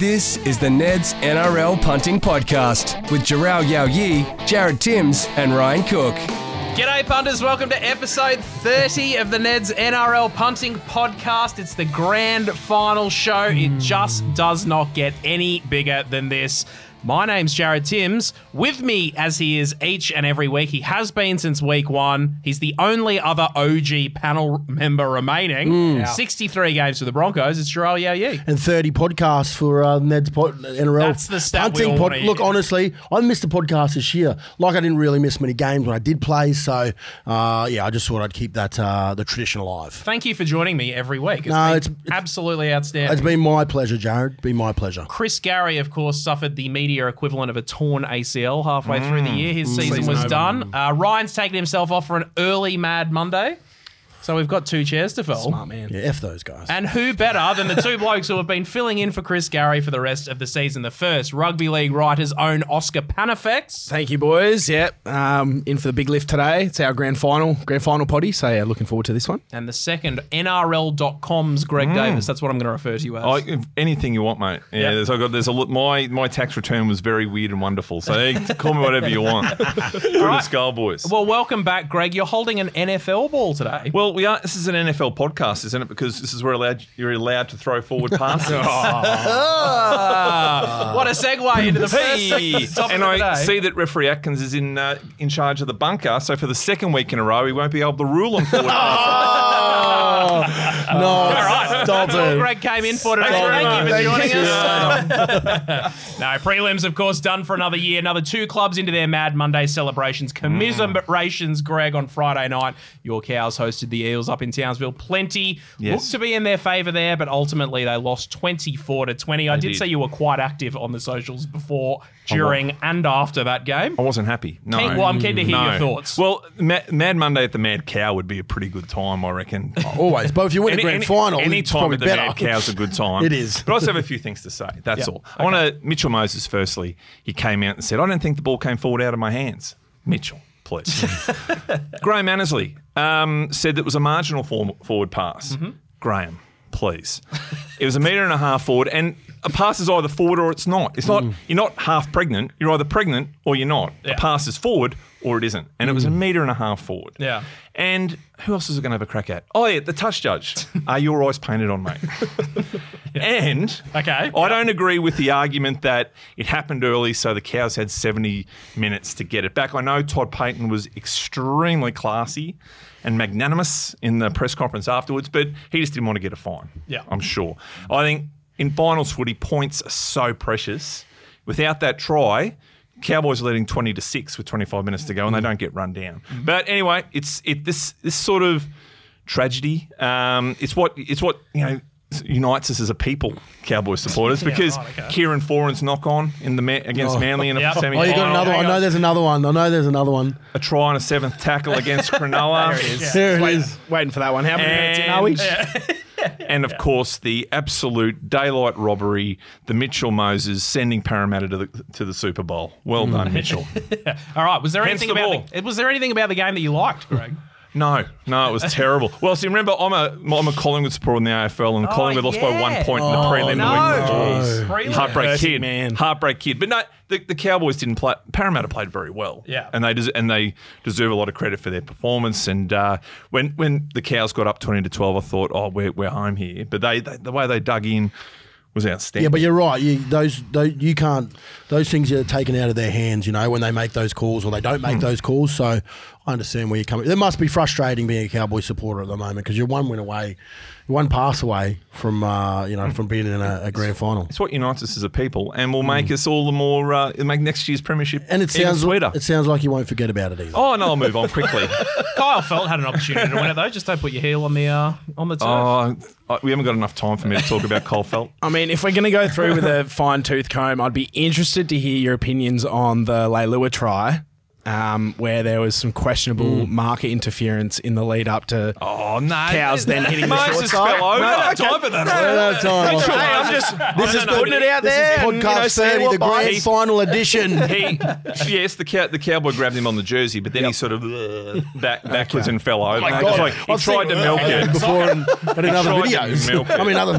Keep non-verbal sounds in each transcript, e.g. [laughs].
This is the Neds NRL Punting Podcast with Jharal Yow Yeh, Jared Timms, and Ryan Cook. G'day, punters. Welcome to episode 30 of the Neds NRL Punting Podcast. It's the grand final show. It hmm. just does not get any bigger than this. My name's Jared Timms. With me, as he is each and every week, he has been since week one. He's the only other OG panel member remaining. 63 games for the Broncos. It's Jharal Yow Yeh. and 30 podcasts for uh, Ned's pod, NRL. That's the stat we all pod- Look, honestly, I missed a podcast this year. Like I didn't really miss many games when I did play, so uh, yeah, I just thought I'd keep that uh, the tradition alive. Thank you for joining me every week. It's No, it's- absolutely outstanding. It's been my pleasure, Jared. Been my pleasure. Chris Gary, of course, suffered the media equivalent of a torn ACL halfway through the year. His season, was done. Uh, Ryan's taken himself off for an early Mad Monday. So we've got two chairs to fill. Smart man. Yeah, F those guys. And who better than the two blokes who have been filling in for Chris Gary for the rest of the season? The first, rugby league writer's own Oscar Pannifex. Thank you, boys. Yep, um, in for the big lift today. It's our grand final, grand final potty. So yeah, looking forward to this one. And the second, NRL.com's Greg Davis. That's what I'm going to refer to you as. I, if anything you want, mate. Yeah, Yep. there's, I got, there's a lot. My my tax return was very weird and wonderful. So hey, call me whatever you want. [laughs] Good as skull boys. well, welcome back, Greg. You're holding an NFL ball today. Well, we are. This is an NFL podcast, isn't it? Because this is where allowed, you're allowed to throw forward passes. Ah, [laughs] [laughs] what a segue into the Hey, first topic and of the I day. see that referee Atkins is in uh, in charge of the bunker. So for the second week in a row, he won't be able to rule on forward [laughs] passes. no, All right. stop That's it. Greg came in for today. Thanks very Thank you for much. joining Thank us. no, prelims, of course, done for another year. Another two clubs into their Mad Monday celebrations. Commiserations, Greg, on Friday night. Your cows hosted the Eels up in Townsville. Plenty Yes. looked to be in their favour there, but ultimately they lost 24 to 20. I did, did. say you were quite active on the socials before, during, and after that game. I wasn't happy. No. Keen- well, I'm keen to hear No. your thoughts. Well, Ma- Mad Monday at the Mad Cow would be a pretty good time, I reckon. [laughs] Always. But if you win the grand final, any it's time probably at the better. Mad Cow's a good [laughs] time. It is. But I also have a few things to say. That's Yeah. all. I want to. Mitchell Moses. Firstly, he came out and said, "I don't think the ball came forward out of my hands." Mitchell, please. [laughs] Graham Annesley um, said that it was a marginal form, forward pass. Mm-hmm. Graham, please. it was a metre and a half forward, and a pass is either forward or it's not. It's not. You're not half pregnant. You're either pregnant or you're not. Yeah. A pass is forward or it isn't, and it was a metre and a half forward. Yeah. And who else is it going to have a crack at? Oh, yeah, the touch judge. [laughs] Are your eyes painted on, mate? [laughs] And Okay. I don't agree with the argument that it happened early, so the cows had 70 minutes to get it back. I know Todd Payten was extremely classy and magnanimous in the press conference afterwards, but he just didn't want to get a fine. Yeah. I'm sure. I think in finals footy, points are so precious. Without that try, Cowboys are leading 20 to 6 with 25 minutes to go and they don't get run down. But anyway, it's it this this sort of tragedy. Um, it's what it's what, you know, unites us as a people, Cowboys supporters, [laughs] because right, okay. Kieran Foran's knock on in the Ma- against oh. Manly in a Yep. semi Oh, you got another one. I know there's another one. I know there's another one. a try on a seventh tackle against [laughs] Cronulla. There it is. There it Waiting, is. waiting for that one. How many minutes in are we? and [laughs] of course the absolute daylight robbery, the Mitchell Moses sending Parramatta to the to the Super Bowl. Well mm. done, Mitchell. All right. Was there Hence anything the about ball. the, was there anything about the game that you liked, Greg? No, no, it was terrible. [laughs] Well, see, remember, I'm a I'm a Collingwood supporter in the AFL, and Collingwood lost by one point in the prelim. no. the week. Prelim. Heartbreak Hurting, kid, man. heartbreak kid. But no, the, the Cowboys didn't play. Parramatta played very well. Yeah. and they des- and they deserve a lot of credit for their performance. And uh, when when the Cows got up twenty to twelve, I thought, oh, we're we're home here. But they, they the way they dug in was outstanding. Yeah, but you're right. You, those, those, you can't. Those things are taken out of their hands. You know when they make those calls or they don't make those calls. So I understand where you're coming. It must be frustrating being a Cowboy supporter at the moment because you're one win away, one pass away from uh, you know from being in a, a grand final. it's what unites us as a people, and will make us all the more. Uh, make next year's premiership And it sounds sweeter. it sounds like you won't forget about it either. Oh no, I'll move on quickly. [laughs] Kyle Feldt had an opportunity to win it though. Just don't put your heel on the uh, on the turf. Oh, we haven't got enough time for me to talk about Kyle Colfelt. I mean, if we're going to go through with a fine tooth comb, I'd be interested to hear your opinions on the Leilua try um, where there was some questionable market interference in the lead up to. Oh no! Cows then hitting the short side. fell over. No, No, okay. time for that. I don't have time. Hey, I'm just This is putting it out this there. is and, you know, podcast seeing 30, what the grand bites. final edition. [laughs] He, yes, the cow, the cowboy grabbed him on the jersey, but then he sort of uh, back, backwards and fell over. It's God. like he I've tried seen to milk it. [laughs] before and, and in other tried to videos. it. I mean, other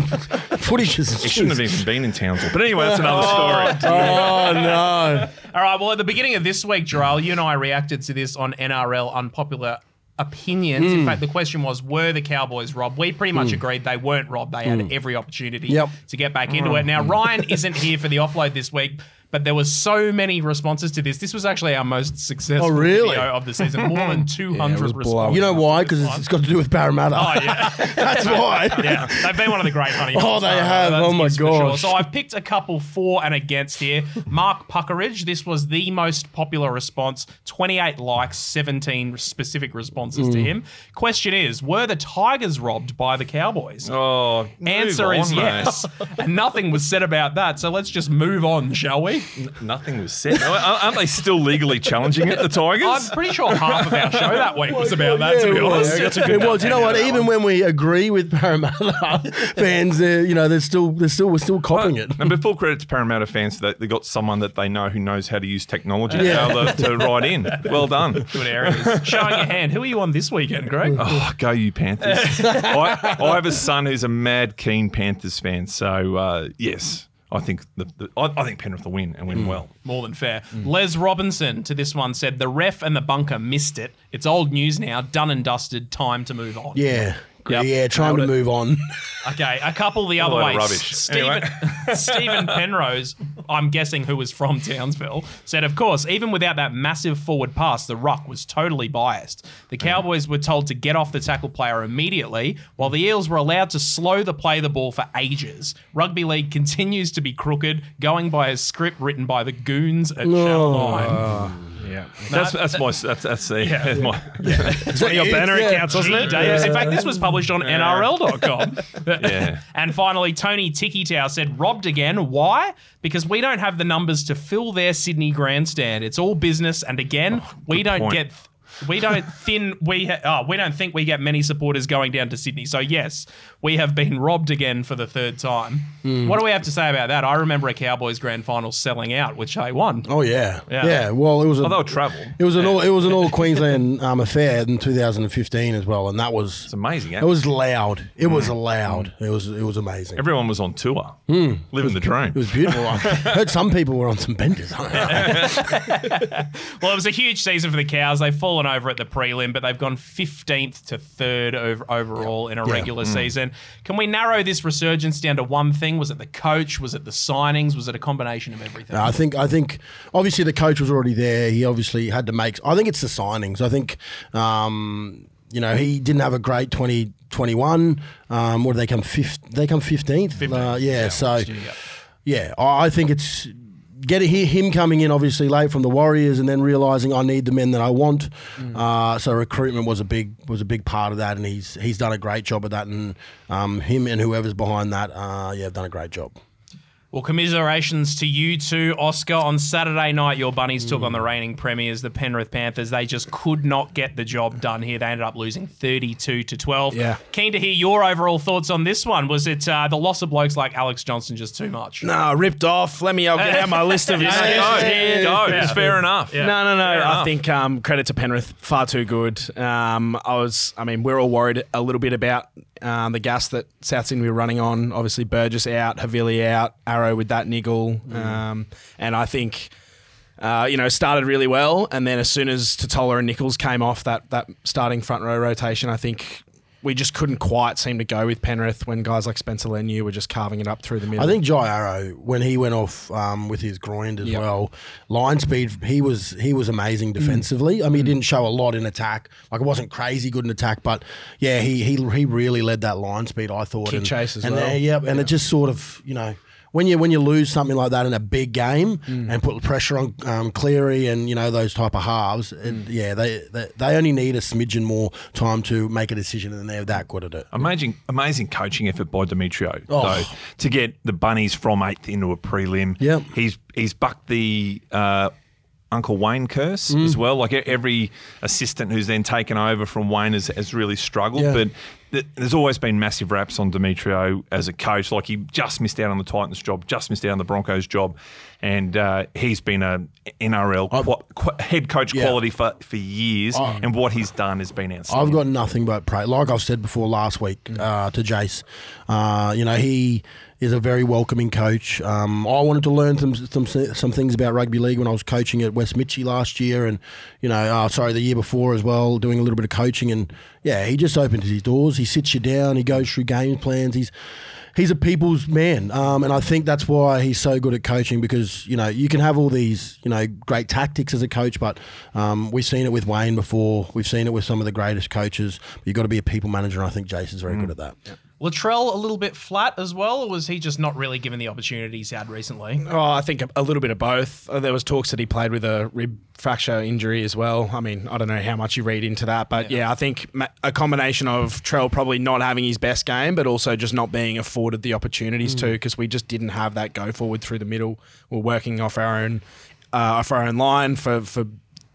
footages. He shouldn't have even been in Townsville. But anyway, that's another [laughs] story. Oh no! All right. Well, at the beginning of this week, Jharal, you and I reacted to this on NRL unpopular opinions. Hmm. In fact, the question was, were the Cowboys robbed? We pretty much agreed they weren't robbed. They had every opportunity Hmm. Yep. to get back into it. Now, Ryan isn't [laughs] here for the offload this week. But there were so many responses to this. This was actually our most successful Oh, really? video of the season. More than [laughs] 200 was responses. You know why? Because it's, it's got to do with Parramatta. Oh, yeah. [laughs] That's [laughs] why. yeah, they've been one of the great honey. Oh, they uh, have. Oh, my yes for sure. So I've picked a couple for and against here. Mark Puckeridge, this was the most popular response. 28 likes, 17 specific responses Mm. to him. Question is, were the Tigers robbed by the Cowboys? Oh, Answer is on, mate. yes. and nothing was said about that. So let's just move on, shall we? Nothing was said. Aren't they still legally challenging it, the Tigers? I'm pretty sure half of our show that week was about that, to be Yeah, it was. honest. It was. You know what? Even when we agree with Parramatta [laughs] fans, they're, you know, they're still, they're still, we're still copying it. And before credit to Parramatta fans, that they got someone that they know who knows how to use technology Yeah. to, be able to, to write in. Well done. [laughs] Good areas. Showing your hand. Who are you on this weekend, Greg? Oh, go you Panthers! [laughs] I, I have a son who's a mad keen Panthers fan, so uh, yes, I think the, the I, I think Penrith will win and win mm. well. More than fair. Les Robinson to this one said the ref and the bunker missed it. It's old news now. Done and dusted. Time to move on. Yeah. Yep. Yeah, trying to move on. [laughs] Okay, a couple the other load way. rubbish. Stephen, [laughs] Stephen Penrose, I'm guessing who was from Townsville, said, of course, even without that massive forward pass, the ruck was totally biased. The Cowboys were told to get off the tackle player immediately, while the Eels were allowed to slow the play the ball for ages. Rugby league continues to be crooked, going by a script written by the goons at Channel 9. Ah. Yeah. That's that's my that's that's the Yeah. my, [laughs] Is that your banner yeah. accounts, wasn't it? Davis. In fact, this was published on NRL.com. Yeah. [laughs] [laughs] And finally, Tony Tikitow said, robbed again. Why? Because we don't have the numbers to fill their Sydney grandstand. It's all business. And again, we don't point. get. We don't thin. We ha- oh, we don't think we get many supporters going down to Sydney. So yes, we have been robbed again for the third time. Hmm. What do we have to say about that? I remember a Cowboys grand final selling out, which they won. Oh yeah. Yeah. yeah, Well, it was a oh, they'll travel. it was an all it was an all Queensland um, affair in 2015 as well, and that was It's amazing. eh? it was loud. It was loud. It was it was amazing. Everyone was on tour, living the dream. it was beautiful. [laughs] I heard some people were on some benders. [laughs] Well, it was a huge season for the Cows. They've fallen over at the prelim, but they've gone 15th to third over, overall in a Yeah. regular season. Can we narrow this resurgence down to one thing? Was it the coach? Was it the signings? Was it a combination of everything? I think I think obviously the coach was already there. He obviously had to make. I think it's the signings. I think um, you know he didn't have a great 2021. Um, what did they come fifth? They come fifteenth. Uh, yeah, So yeah. yeah, I I think it's getting he- him coming in obviously late from the Warriors and then realizing I need the men that I want. Uh, so recruitment was a big was a big part of that, and he's he's done a great job of that, and um, him and whoever's behind that, uh, yeah, have done a great job. Well, commiserations to you too, Oscar. On Saturday night, your Bunnies took on the reigning premiers, the Penrith Panthers. They just could not get the job done here. They ended up losing 32 to 12. Yeah. Keen to hear your overall thoughts on this one. Was it uh, the loss of blokes like Alex Johnson just too much? No, ripped off. Let me I'll get out my list of [laughs] Yeah, excuses yeah, Go, go. It's fair enough. Yeah. No, no, no. Fair I enough. think um, credit to Penrith, far too good. Um, I was, I mean, we're all worried a little bit about um, the gas that South Sydney were running on. Obviously, Burgess out, Havili out, Arrow with that niggle, um, and I think. Uh, you know, started really well, and then as soon as Tatola and Nichols came off that that starting front row rotation, I think we just couldn't quite seem to go with Penrith when guys like Spencer Leniu were just carving it up through the middle. I think Jai Arrow when he went off um, with his groin as Yep. well, line speed he was he was amazing defensively. I mean, he didn't show a lot in attack. Like it wasn't crazy good in attack, but yeah, he he, he really led that line speed. I thought Kick and, chase as and well. there- yep, and it just sort of you know. When you when you lose something like that in a big game and put pressure on um, Cleary and you know those type of halves, and yeah, they, they they only need a smidgen more time to make a decision, and they're that good at it. Amazing, amazing coaching effort by Demetriou, Oh. though, to get the bunnies from eighth into a prelim. Yep. he's he's bucked the uh, Uncle Wayne curse Mm. as well. Like every assistant who's then taken over from Wayne has, has really struggled. Yeah. But th- there's always been massive raps on Demetriou as a coach. Like he just missed out on the Titans job, just missed out on the Broncos job, and uh, he's been a NRL qua- qua- head coach Yeah. quality for, for years. and what he's done has been outstanding. I've got nothing but praise. Like I've said before last week uh, to Jace, uh, you know he is a very welcoming coach. Um, I wanted to learn some, some some things about rugby league when I was coaching at West Mitchie last year, and you know, uh, sorry, the year before as well, doing a little bit of coaching. And yeah, he just opens his doors. He sits you down. He goes through game plans. He's he's a people's man, um, and I think that's why he's so good at coaching because you know you can have all these you know great tactics as a coach, but um, we've seen it with Wayne before. We've seen it with some of the greatest coaches. But you've got to be a people manager, and I think Jason's very good at that. Latrell a little bit flat as well, or was he just not really given the opportunities he had recently? Oh, I think a, a little bit of both. Uh, There was talks that he played with a rib fracture injury as well. I mean, I don't know how much you read into that, but yeah, I think ma- a combination of Trell probably not having his best game, but also just not being afforded the opportunities to because we just didn't have that go forward through the middle. We're working off our own uh, off our own line for for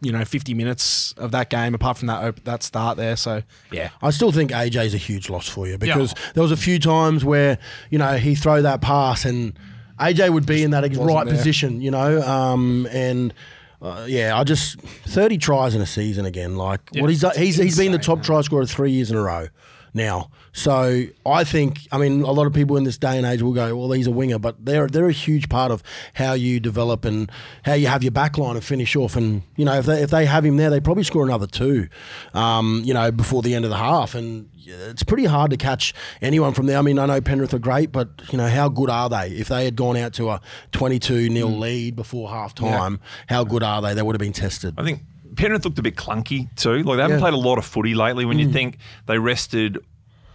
you know 50 minutes of that game. Apart from that op- that start there, so yeah. I still think AJ's a huge loss for you because there was a few times where you know he throw that pass and AJ would be in that right there. position, you know, um, and. Uh, yeah, I just thirty tries in a season again. Like what he's he's he's been the top try scorer three years in a row now. So I think I mean a lot of people in this day and age will go, well, he's a winger, but they're they're a huge part of how you develop and how you have your back line and finish off. And you know if they if they have him there, they probably score another two, um, you know, before the end of the half. And it's pretty hard to catch anyone from there. I mean, I know Penrith are great, but you know how good are they? If they had gone out to a twenty-two 0 lead before half time, how good are they? They would have been tested. I think Penrith looked a bit clunky too. Like they haven't Yeah. played a lot of footy lately. When you think they rested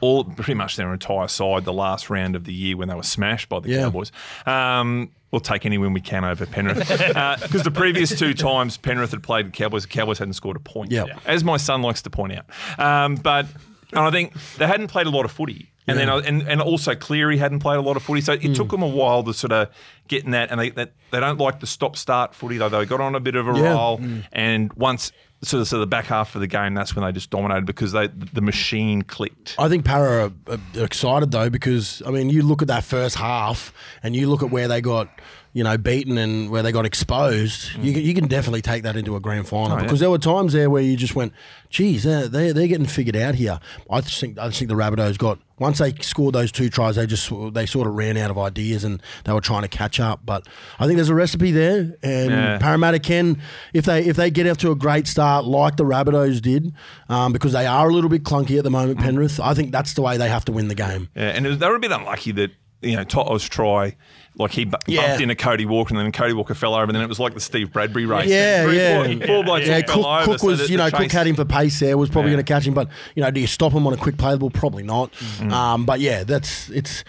all pretty much their entire side the last round of the year when they were smashed by the Yeah. Cowboys. Um, we'll take any win we can over Penrith because the previous two times Penrith had played the Cowboys, the Cowboys hadn't scored a point. Yeah. Yeah. as my son likes to point out. Um, but and I think they hadn't played a lot of footy. And then, and, and also Cleary hadn't played a lot of footy, so it took them a while to sort of get in that. And they that, they don't like the stop start footy though. They got on a bit of a Yeah. roll, and once of so the back half of the game, that's when they just dominated because they the machine clicked. I think Para are, are excited though because I mean you look at that first half and you look at where they got you know beaten and where they got exposed. You, can- you can definitely take that into a grand final yeah. because there were times there where you just went, geez, they're they're, they're getting figured out here. I just think I just think the Rabbitohs got once they scored those two tries, they just they sort of ran out of ideas and they were trying to catch up. But I think there's a recipe there, and Yeah. Parramatta can if they if they get off to a great start like the Rabbitohs did, um, because they are a little bit clunky at the moment. Penrith, I think that's the way they have to win the game. Yeah, and it was, they were a bit unlucky that you know Toto's try. Like he bu- Yeah. bumped into Cody Walker, and then Cody Walker fell over, and then it was like the Steve Bradbury race. Yeah, Three, yeah. Four, four blokes Yeah, all fell Cook, over, Cook so was, the- you know, chase- Cook had him for pace there, was probably Yeah. going to catch him, but, you know, do you stop him on a quick play the ball? Probably not. Mm. Um, but yeah, that's, it's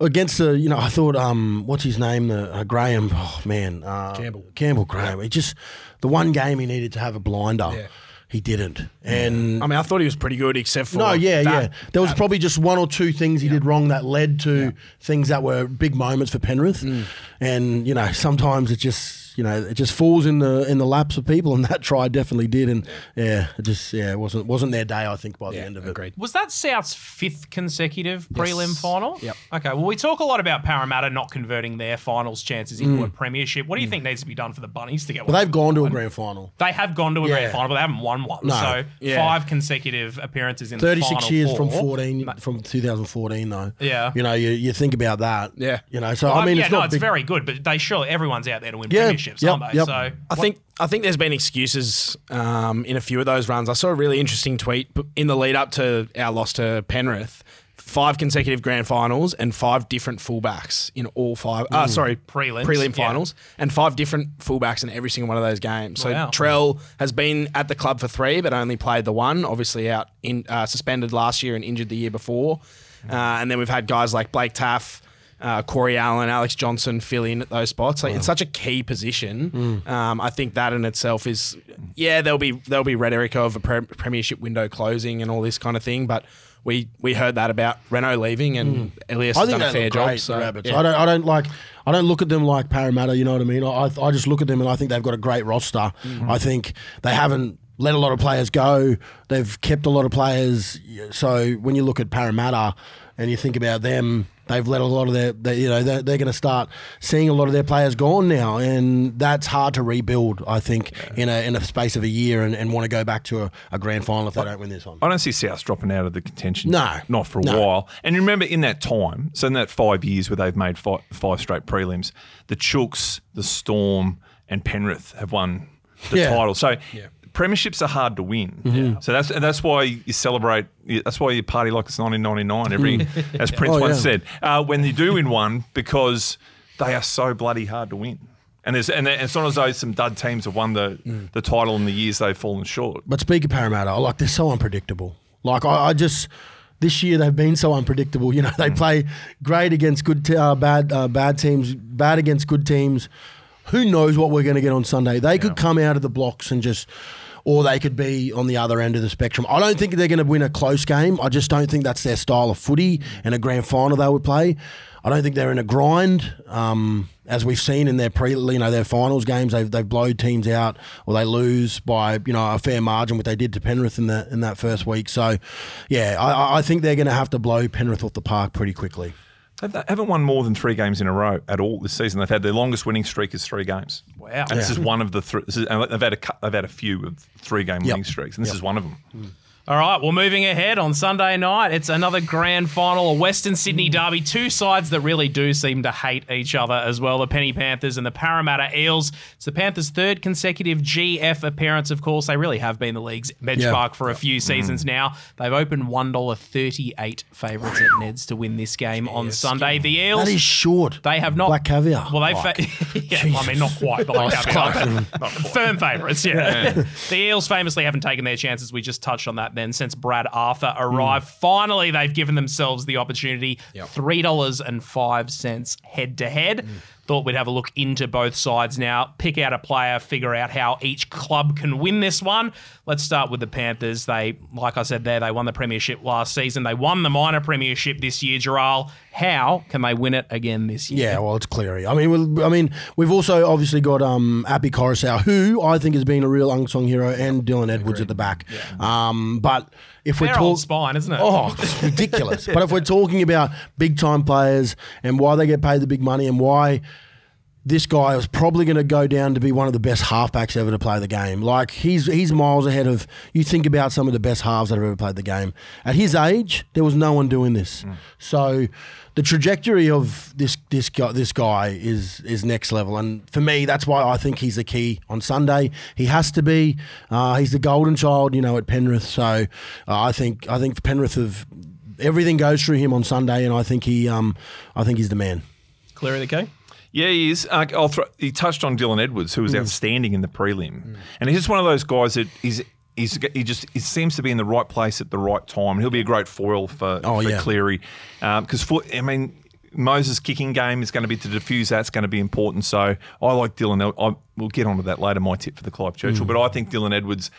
against the, you know, I thought, um, what's his name? The, uh, Graham, oh man. Uh, Campbell. Campbell Graham. He just, the one game he needed to have a blinder, he didn't. And I mean, I thought he was pretty good, except for no, yeah, that- yeah. There was probably just one or two things he did wrong that led to things that were big moments for Penrith. Mm. And you know, sometimes it just you know it just falls in the in the laps of people, and that try definitely did. And yeah, it just yeah, it wasn't wasn't their day. I think by the Yeah, end of it. agreed. Was that South's fifth consecutive prelim final? Yep. Okay, well, we talk a lot about Parramatta not converting their finals chances into a premiership. What do you think needs to be done for the Bunnies to get Mm. But they've gone to a grand final. They have gone to a Yeah. grand final, but they haven't won one. No. So Yeah. five consecutive appearances in the Thirty final years four. from fourteen from two thousand fourteen though. Yeah. You know, you, you think about that. Yeah. You know, so Well, I mean, yeah, it's no, not it's big, very good, but they surely everyone's out there to win Yeah, premierships, yep, aren't they? yep. So I think I think there's been excuses um, in a few of those runs. I saw a really interesting tweet in the lead up to our loss to Penrith. Five consecutive grand finals and five different fullbacks in all five. Uh, sorry, Prelims, prelim yeah. finals and five different fullbacks in every single one of those games. So Wow. Trell has been at the club for three, but only played the one. Obviously out in uh, suspended last year and injured the year before. Uh, and then we've had guys like Blake Taaffe uh, Corey Allan, Alex Johnson fill in at those spots. Like, It's such a key position. Um, I think that in itself is, yeah, there'll be there'll be rhetoric of a pre- premiership window closing and all this kind of thing, but we we heard that about Renault leaving, and Ilias Mm. I has done a fair job. So Rabbits. yeah. I don't. I don't like. I don't look at them like Parramatta. You know what I mean? I, I just look at them and I think they've got a great roster. Mm-hmm. I think they haven't let a lot of players go. They've kept a lot of players. So when you look at Parramatta and you think about them, they've let a lot of their. They, you know, they're, they're going to start seeing a lot of their players gone now, and that's hard to rebuild. I think in a in a space of a year and, and want to go back to a, a grand final if they don't win this one. I don't see South dropping out of the contention. No. Not for a No. while. And you remember in that time, so in that five years where they've made five, five straight prelims, the Chooks, the Storm, and Penrith have won the Yeah. title. So premierships are hard to win. So that's and that's why you celebrate. That's why you party like it's 1999 every, as Prince Oh, once yeah. said, uh, when you do win one because they are so bloody hard to win. And there's and it's not as though some dud teams have won the, the title in the years they've fallen short. But speak of Parramatta, like they're so unpredictable. Like I, I just this year they've been so unpredictable. You know, they play great against good, te- uh, bad, uh, bad teams, bad against good teams. Who knows what we're going to get on Sunday? They could come out of the blocks and just. Or they could be on the other end of the spectrum. I don't think they're going to win a close game. I just don't think that's their style of footy and a grand final they would play. I don't think they're in a grind. Um, as we've seen in their pre, you know, their finals games, they've they've blowed teams out or they lose by you know a fair margin, what they did to Penrith in the in that first week. So, yeah, I- I, I think they're going to have to blow Penrith off the park pretty quickly. They haven't won more than three games in a row at all this season. They've had their longest winning streak is three games. Wow. And this is one of the three. This is, they've had a cou- they've had a few of three game winning streaks, and this is one of them. Hmm. All right, well, moving ahead on Sunday night, it's another grand final, a Western Sydney mm. derby. Two sides that really do seem to hate each other as well the Penny Panthers and the Parramatta Eels. It's the Panthers' third consecutive GF appearance, of course. They really have been the league's benchmark Yeah. for a few mm. seasons now. They've opened $1.38 favourites at Neds to win this game on Sunday. The Eels. That is short. They have not Black caviar. Well, they've fa- [laughs] yeah, I mean not quite black caviar, but [laughs] firm favourites. Yeah. [laughs] the Eels famously haven't taken their chances. We just touched on that then since Brad Arthur hmm. arrived. Finally, they've given themselves the opportunity. Three dollars and five cents head to head. Hmm. Thought we'd have a look into both sides now, pick out a player, figure out how each club can win this one. Let's start with the Panthers. They, like I said there, they won the premiership last season. They won the minor premiership this year, Jharal. How can they win it again this year? Yeah, well, it's Cleary. I mean, I mean, we've also obviously got um, Api Koroisau, who I think has been a real unsung hero, and Dylan Edwards at the back. Um, but if we're talking, spine, isn't it? Oh, it's ridiculous. but if we're talking about big time players and why they get paid the big money and why this guy is probably going to go down to be one of the best halfbacks ever to play the game. Like he's he's miles ahead of you think about some of the best halves that have ever played the game. At his age, there was no one doing this. Mm. So the trajectory of this this guy this guy is is next level, and for me, that's why I think he's the key on Sunday. He has to be. Uh, he's the golden child, you know, at Penrith. So uh, I think I think Penrith have everything goes through him on Sunday, and I think he um I think he's the man. Clear of the key. Yeah, he is. Uh, I'll throw, he touched on Dylan Edwards, who was outstanding in the prelim, and he's just one of those guys that he's. He's, he just he seems to be in the right place at the right time. He'll be a great foil for, Oh, for yeah. Cleary because I mean Moses' kicking game is going to be to diffuse that's going to be important. So I like Dylan. I, we'll get onto that later. My tip for the Clive Churchill, but I think Dylan Edwards,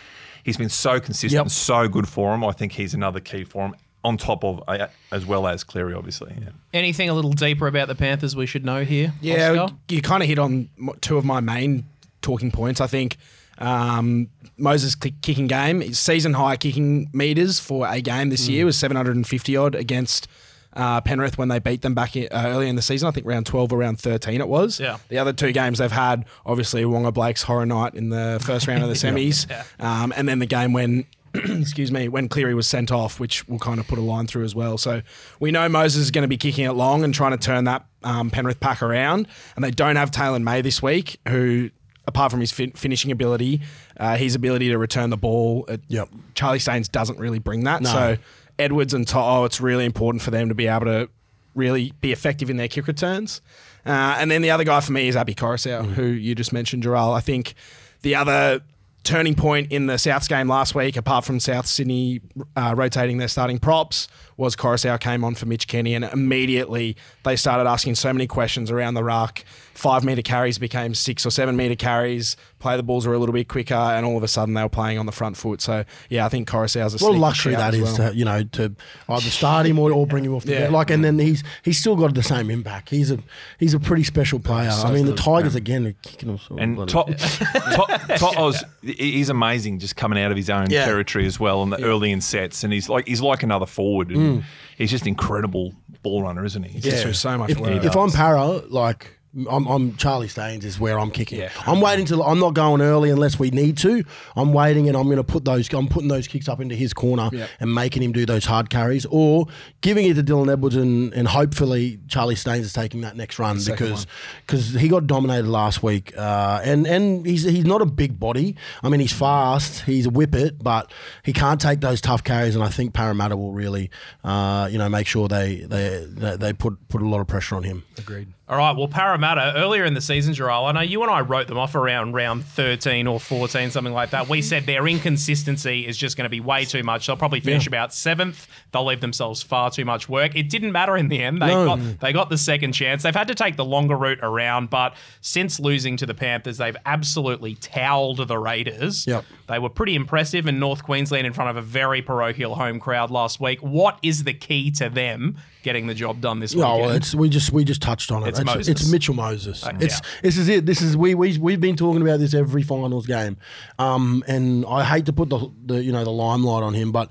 he's been so consistent, Yep. and so good for him. I think he's another key for him on top of uh, as well as Cleary, obviously. Yeah. Anything a little deeper about the Panthers we should know here? Yeah, Oscar? you kind of hit on two of my main talking points. I think um, Moses' kick- kicking game, his season high kicking meters for a game this year was 750 odd against uh, Penrith when they beat them back in, uh, early in the season. I think round 12 or round 13 it was. Yeah. The other two games they've had, obviously Waqa Blake's horror night in the first round of the [laughs] semis, um, and then the game when. [clears throat] excuse me, when Cleary was sent off, which we'll kind of put a line through as well. So we know Moses is going to be kicking it long and trying to turn that um, Penrith pack around. And they don't have Taylan May this week, who, apart from his fin- finishing ability, uh, his ability to return the ball, uh, Yep. Charlie Staines doesn't really bring that. No. So Edwards and To'o, it's really important for them to be able to really be effective in their kick returns. Uh, and then the other guy for me is Api Koroisau, Mm. who you just mentioned, Jharal. I think the other turning point in the Souths game last week, apart from South Sydney uh, rotating their starting props, was Koroisau came on for Mitch Kenny, and immediately they started asking so many questions around the ruck. Five meter carries became six or seven meter carries. Play the balls were a little bit quicker, and all of a sudden they were playing on the front foot. So yeah, I think Koroisau's a What a luxury shout that as is well. to you know to either start him or, or bring him off the Yeah. bench. Like, and then he's he's still got the same impact. He's a he's a pretty special player. I mean, the Tigers again are kicking him. So And bloody- Top, top, top Oz, he's amazing, just coming out of his own Yeah. territory as well, and the early in sets, and he's like he's like another forward. And He's just incredible ball runner, isn't he? He's Yeah. just- through so much if, work. if I'm para, like I'm, I'm Charlie Staines is where I'm kicking. Yeah. I'm waiting till I'm not going early unless we need to. I'm waiting and I'm going to put those. I'm putting those kicks up into his corner Yep. and making him do those hard carries, or giving it to Dylan Edwards and, and hopefully Charlie Staines is taking that next run because because he got dominated last week. Uh, and and he's he's not a big body. I mean he's fast. He's a whippet, but he can't take those tough carries. And I think Parramatta will really, uh, you know, make sure they they they, they put put a lot of pressure on him. Agreed. All right. Well, Parramatta earlier in the season, Jharal, I know you and I wrote them off around round 13 or 14, something like that. We mm-hmm. said their inconsistency is just going to be way too much. They'll probably finish about seventh. They'll leave themselves far too much work. It didn't matter in the end. They No. got they got the second chance. They've had to take the longer route around, but since losing to the Panthers, they've absolutely towelled the Raiders. Yep. They were pretty impressive in North Queensland in front of a very parochial home crowd last week. What is the key to them getting the job done this No, weekend? well, it's we just we just touched on it. It's It's, Moses. it's Mitchell Moses. It's yeah. this is it. This is we we we've been talking about this every finals game, um, and I hate to put the the you know the limelight on him, but.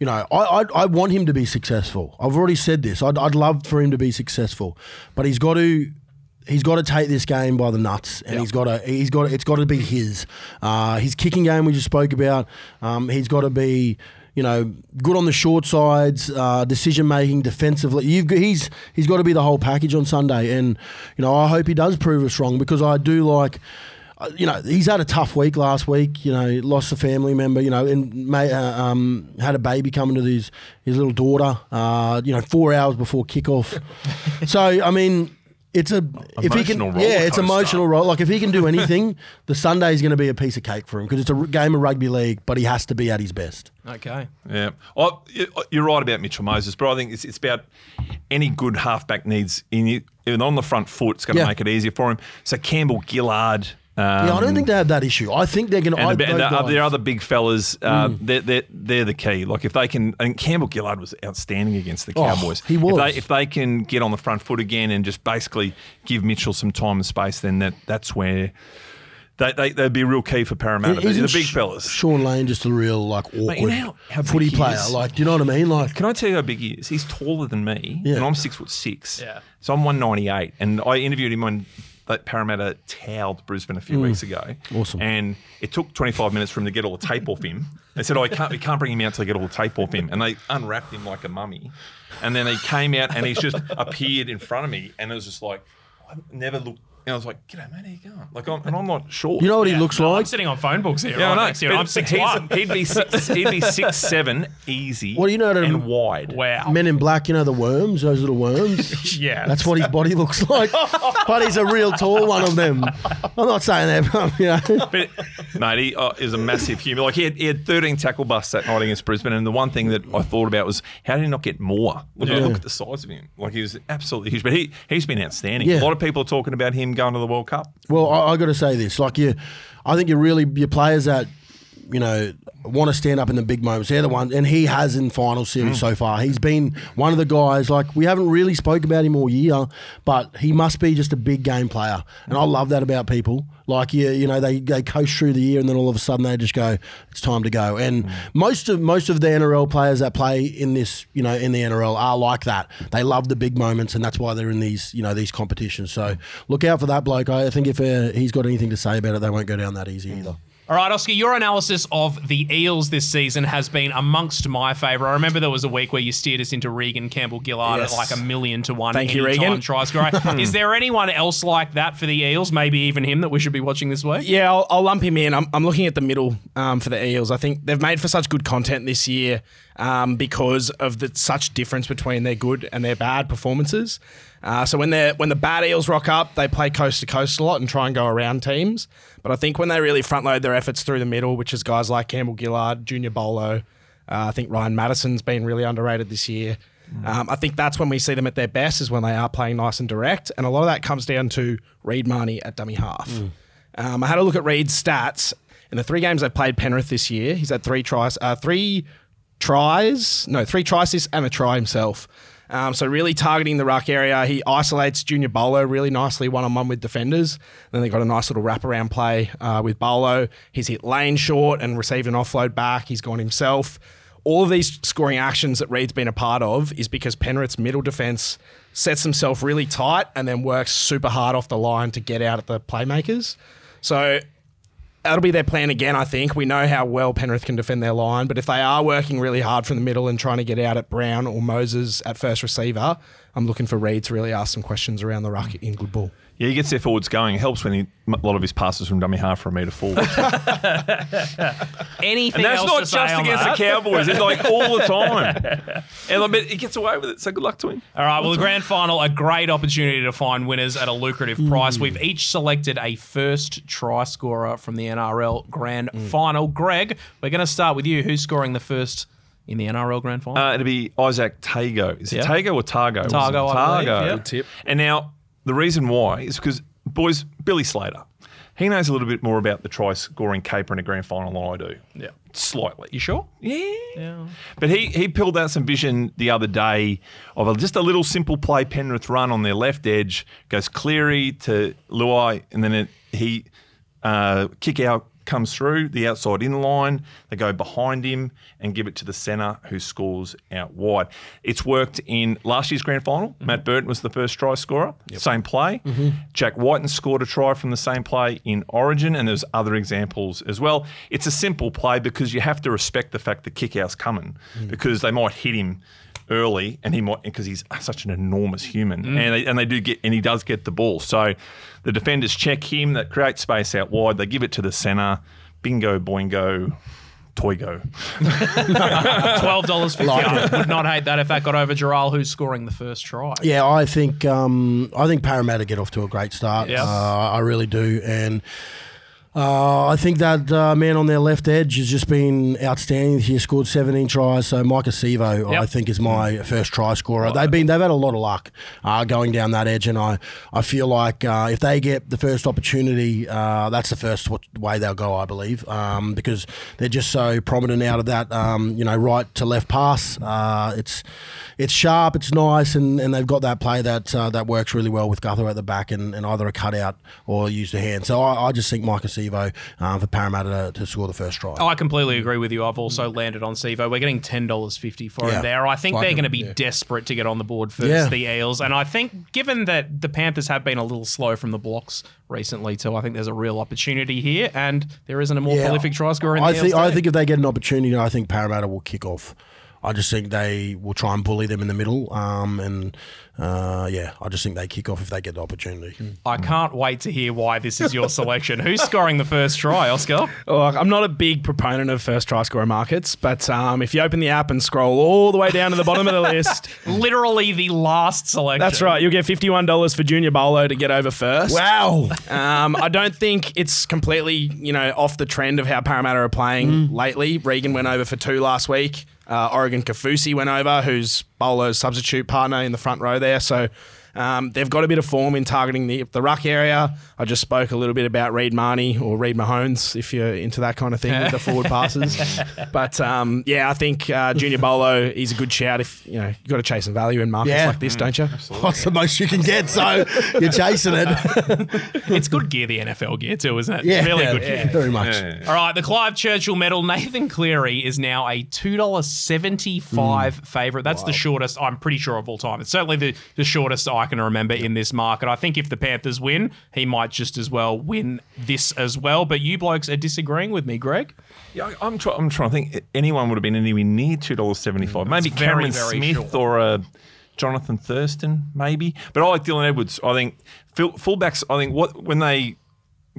You know, I, I I want him to be successful. I've already said this. I'd, I'd love for him to be successful, but he's got to he's got to take this game by the nuts, and he's got to he's got it's got to be his. Uh, his kicking game we just spoke about. Um, he's got to be you know good on the short sides, uh, decision making defensively. You've he's he's got to be the whole package on Sunday, and you know I hope he does prove us wrong because I do like. uh, You know he's had a tough week last week. You know lost a family member. You know and may, uh, um, had a baby coming to his his little daughter. Uh, you know four hours before kickoff. [laughs] so I mean it's a if he can roller yeah it's coaster. emotional role like if he can do [laughs] anything the Sunday is going to be a piece of cake for him because it's a r- game of rugby league but he has to be at his best. okay. Yeah, oh, you- oh, you're right about Mitchell Moses, but I think it's, it's about any good halfback needs in even on the front foot. It's going to Yeah. make it easier for him. So Campbell Gillard. Um, Yeah, I don't think they have that issue. I think they're going to. and, the, and the, those guys- their other big fellas, uh, Mm. they're, they're, they're the key. Like if they can, and Campbell Gillard was outstanding against the Oh, Cowboys. he was. If they, if they can get on the front foot again and just basically give Mitchell some time and space, then that that's where they, they, they'd be a real key for Parramatta. Isn't the big Sh- fellas. Shaun Lane just a real like awkward you know how- how footy player. is? Like, do you know what I mean? Like, Can I tell you how big he is? He's taller than me, Yeah. and I'm six foot six. Yeah. So I'm 198, and I interviewed him when that Parramatta towed Brisbane a few weeks ago. Mm. Awesome. And it took 25 minutes for him to get all the tape off him. They said, "Oh, we can't, we can't bring him out till they get all the tape off him." And they unwrapped him like a mummy, and then he came out and he's just appeared in front of me, and it was just like I've never looked. And I was like, "G'day, mate, how you going?" Like, I'm, and I'm not sure. you know what he looks No, I'm like? sitting on phone books here. Yeah, right I know. next to you. I'm six he's- one. He'd be six. He'd be six [laughs] seven, easy. What do you know to- And wide. Wow. Men in Black, you know the worms, those little worms. [laughs] Yeah. that's what his body looks like. [laughs] but he's a real tall one of them. I'm not saying that, but, you know. But mate, he uh, is a massive human. Like he had, he had 13 tackle busts that night against Brisbane, and the one thing that I thought about was how did he not get more? Look, Yeah. look at the size of him. Like he was absolutely huge. But he he's been outstanding. Yeah. A lot of people are talking about him going to the World Cup. Well, I, I got to say this: like you, I think you really your players that you know want to stand up in the big moments. They're the ones, and he has in final series mm. so far. He's been one of the guys. Like we haven't really spoke about him all year, but he must be just a big game player, and I love that about people. Like you, you know, they, they coast through the year, and then all of a sudden they just go, "It's time to go." And mm. most of most of the NRL players that play in this, you know, in the NRL are like that. They love the big moments, and that's why they're in these, you know, these competitions. So mm. look out for that bloke. I think if uh, he's got anything to say about it, they won't go down that easy either. All right, Oscar, your analysis of the Eels this season has been amongst my favourite. I remember there was a week where you steered us into Regan Campbell Gillard Yes. at like a million to one. Thank you, Regan. Try. [laughs] Is there anyone else like that for the Eels? Maybe even him that we should be watching this week? Yeah, I'll, I'll lump him in. I'm, I'm looking at the middle um, for the Eels. I think they've made for such good content this year um, because of the such difference between their good and their bad performances. Uh, so when they when the bad Eels rock up, they play coast to coast a lot and try and go around teams. But I think when they really front load their efforts through the middle, which is guys like Campbell Gillard, Junior Paulo, Uh, I think Ryan Matterson's been really underrated this year. Um, I think that's when we see them at their best is when they are playing nice and direct, and a lot of that comes down to Reed Mahoney at dummy half. Um, I had a look at Reed's stats in the three games they've played Penrith this year. He's had three tries, uh, three tries, no, three tries and a try himself. Um, so really targeting the ruck area. He isolates Junior Paulo really nicely one on one with defenders. Then they got a nice little wraparound play uh, with Paulo. He's hit lane short and received an offload back. He's gone himself. All of these scoring actions that Reed's been a part of is because Penrith's middle defense sets himself really tight and then works super hard off the line to get out at the playmakers. So that'll be their plan again, I think. We know how well Penrith can defend their line, but if they are working really hard from the middle and trying to get out at Brown or Moses at first receiver, I'm looking for Reed to really ask some questions around the ruck in good ball. Yeah, he gets their forwards going. It helps when he, a lot of his passes from dummy half for a metre forward. [laughs] Anything else? And that's else not to say just on against that? the Cowboys. It's like all the time. [laughs] And I bet he gets away with it. So good luck to him. All right, well, the grand final, a great opportunity to find winners at a lucrative price. Hmm. We've each selected a first try scorer from the NRL grand Hmm. final. Greg, we're going to start with you. Who's scoring the first in the NRL grand final? Uh, it'll be Izack Tago. Is it Yeah. Tago or Targo? Targo, I believe, yeah. Tip. And now the reason why is because boys, Billy Slater, he knows a little bit more about the try scoring caper in a grand final than I do. yeah. Slightly. You sure? Yeah. But he he pulled out some vision the other day of a, just a little simple play Penrith run on their left edge, goes Cleary to Luai, and then it, he uh, kick out comes through the outside in line. They go behind him and give it to the centre who scores out wide. It's worked in last year's grand final. Mm-hmm. Matt Burton was the first try scorer. Same play. Mm-hmm. Jack Wighton scored a try from the same play in Origin, and there's other examples as well. It's a simple play because you have to respect the fact the kick out's coming mm. because they might hit him early, and he might because he's such an enormous human, and they, and they do get and he does get the ball. So the defenders check him, that creates space out wide. They give it to the centre. Bingo, boingo, toygo. [laughs] Twelve dollars for I would not hate that if that got over Jharal, who's scoring the first try. Yeah, I think um, I think Parramatta get off to a great start. Yeah. Uh, I really do, and uh, I think that uh, man on their left edge has just been outstanding. He scored 17 tries. So Maika Sevo, I think, is my first try scorer. They've been they've had a lot of luck uh, going down that edge, and I I feel like uh, if they get the first opportunity, uh, that's the first wa- way they'll go. I believe um, because they're just so prominent out of that um, you know right to left pass. Uh, it's it's sharp, it's nice, and, and they've got that play that uh, that works really well with Gutho at the back and, and either a cutout or use the hand. So I, I just think Micah Sivo um, for Parramatta to, to score the first try. I completely agree with you. I've also landed on Sivo. We're getting ten dollars fifty for Yeah. him there. I think Like they're going to be yeah. desperate to get on the board first, Yeah. the Eels, and I think given that the Panthers have been a little slow from the blocks recently too, I think there's a real opportunity here, and there isn't a more prolific try scorer in I the think. I think if they get an opportunity, I think Parramatta will kick off. I just think they will try and bully them in the middle, um, and uh, yeah, I just think they kick off if they get the opportunity. I can't wait to hear why this is your selection. Who's scoring the first try, Oscar? Oh, I'm not a big proponent of first try scorer markets, but um, if you open the app and scroll all the way down to the bottom of the list, [laughs] Literally the last selection. that's right, you'll get $51 for Junior Paulo to get over first. Wow, Um, I don't think it's completely, you know, off the trend of how Parramatta are playing lately. Regan went over for two last week. Uh, Oregon Kaufusi went over, who's Paulo's substitute partner in the front row there. So um, they've got a bit of form in targeting the, the ruck area. I just spoke a little bit about Reed Mahoney or Reed Mahomes, if you're into that kind of thing with the forward [laughs] passes. But um, yeah, I think uh, Junior Paulo, is a good shout. If you know, you've got to chase some value in markets Yeah. like this, don't you? what's the most you can get? So you're chasing it. [laughs] It's good gear, the NFL gear too, isn't it? Yeah, really yeah, good gear. very much. All right, the Clive Churchill Medal. Nathan Cleary is now a two dollars seventy five favorite. That's the shortest I'm pretty sure of all time. It's certainly the, the shortest I can remember in this market. I think if the Panthers win, he might just as well win this as well. But you blokes are disagreeing with me, Greg. Yeah, I'm, try- I'm trying to think. Anyone would have been anywhere near two dollars seventy five. Mm, maybe very, Cameron very Smith short. or a Jonathan Thurston, maybe. But I like Dylan Edwards. I think full, fullbacks. I think what when they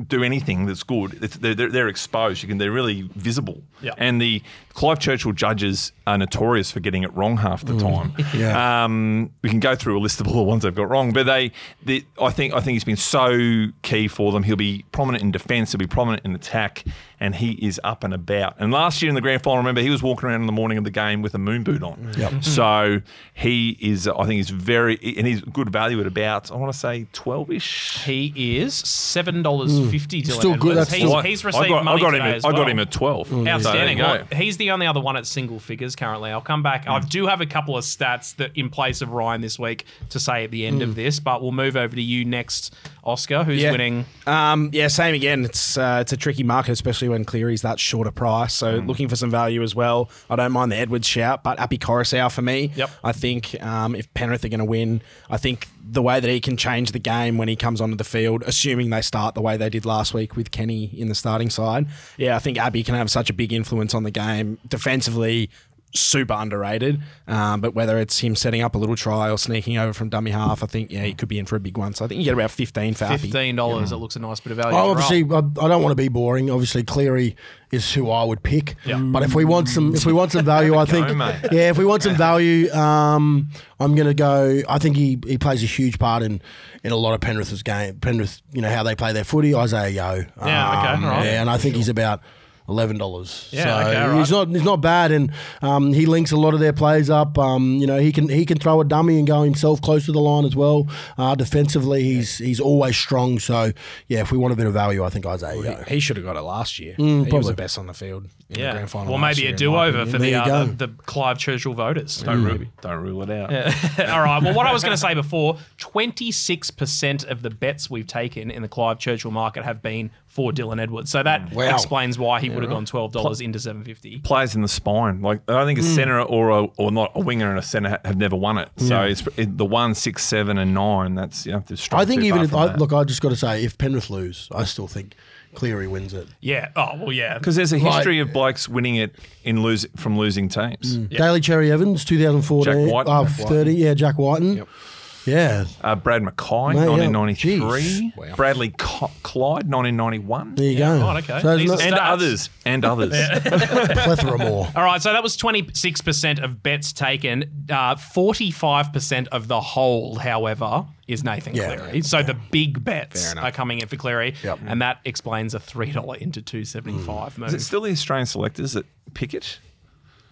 do anything that's good, it's, they're, they're, they're exposed. You can they're really visible. Yeah. And the Clive Churchill judges are notorious for getting it wrong half the mm. time. [laughs] Yeah. Um, we can go through a list of all the ones they've got wrong, but they, the, I think, I think he's been so key for them. He'll be prominent in defence. He'll be prominent in attack, and he is up and about. And last year in the grand final, remember he was walking around in the morning of the game with a moon boot on. Mm. Yep. So he is, I think, he's very, and he's good value at about, I want to say twelve ish. He is seven dollars mm. fifty. Still good, that's He's, still- he's I received got, I money got him. At, as I got him at twelve. Outstanding. So there Well, he's the only other one at single figures currently. I'll come back. I do have a couple of stats that in place of Ryan this week to say at the end of this, but we'll move over to you next, Oscar, who's Yeah. winning. Um, yeah, same again. It's uh, it's a tricky market, especially when Cleary's that short a price. So looking for some value as well. I don't mind the Edwards shout, but Api Koroisau for me. Yep. I think um, if Penrith are going to win, I think the way that he can change the game when he comes onto the field, assuming they start the way they did last week with Kenny in the starting side, yeah, I think Api can have such a big influence on the game defensively. Super underrated, um, but whether it's him setting up a little try or sneaking over from dummy half, I think yeah he could be in for a big one. So I think you get about fifteen for Api. Fifteen dollars. It looks a nice bit of value. Oh, obviously, I, I don't want to be boring. Obviously, Cleary is who I would pick. But if we want some, if we want some [laughs] value, I think, mate. yeah, if we want some value, um, I'm going to go. I think he, he plays a huge part in, in a lot of Penrith's game. Penrith, you know how they play their footy. Isaah Yeo. Yeah, okay, Um, all right. Yeah, and I think he's about. Eleven dollars. Yeah, so okay, all he's not he's not bad, and um, he links a lot of their plays up. Um, you know, he can he can throw a dummy and go himself close to the line as well. Uh, defensively, he's he's always strong. So yeah, if we want a bit of value, I think Isaah. Yeo. He should have got it last year. he was probably. the best on the field in the Yeah. grand final. Well, maybe a do-over for the, uh, the the Clive Churchill voters. Don't rule, don't rule it out. [laughs] [laughs] All right. Well, what I was going to say before, 26% of the bets we've taken in the Clive Churchill market have been for Dylan Edwards. So that mm. Wow. explains why he would have gone $12 into 750. Players in the spine, like I don't think a mm. centre or a, or not a winger and a centre have never won it. So it's it, the one, six, seven, and nine. That's you have to I think even if I, that. look, I just got to say, if Penrith lose, I still think Cleary wins it. Yeah. Oh, well, yeah. because there's a history of blokes winning it in lose from losing teams. Mm. Daly Cherry Evans, 2014, Jack Wighton. uh, Jack 30, yeah, Jack Wighton. Yeah, Uh, Brad Mackay, Mate, 1993. Jeez. Wow. Bradley Co- Clyde, 1991. there you go. right, okay. So These are And Stats. others. And others. [laughs] plethora more. All right, so that was 26% of bets taken. Uh, 45% of the whole, however, is Nathan Yeah. Cleary. So the big bets are coming in for Cleary, Yep. and that explains a $3 into 275 move. Is it still the Australian selectors that pick it?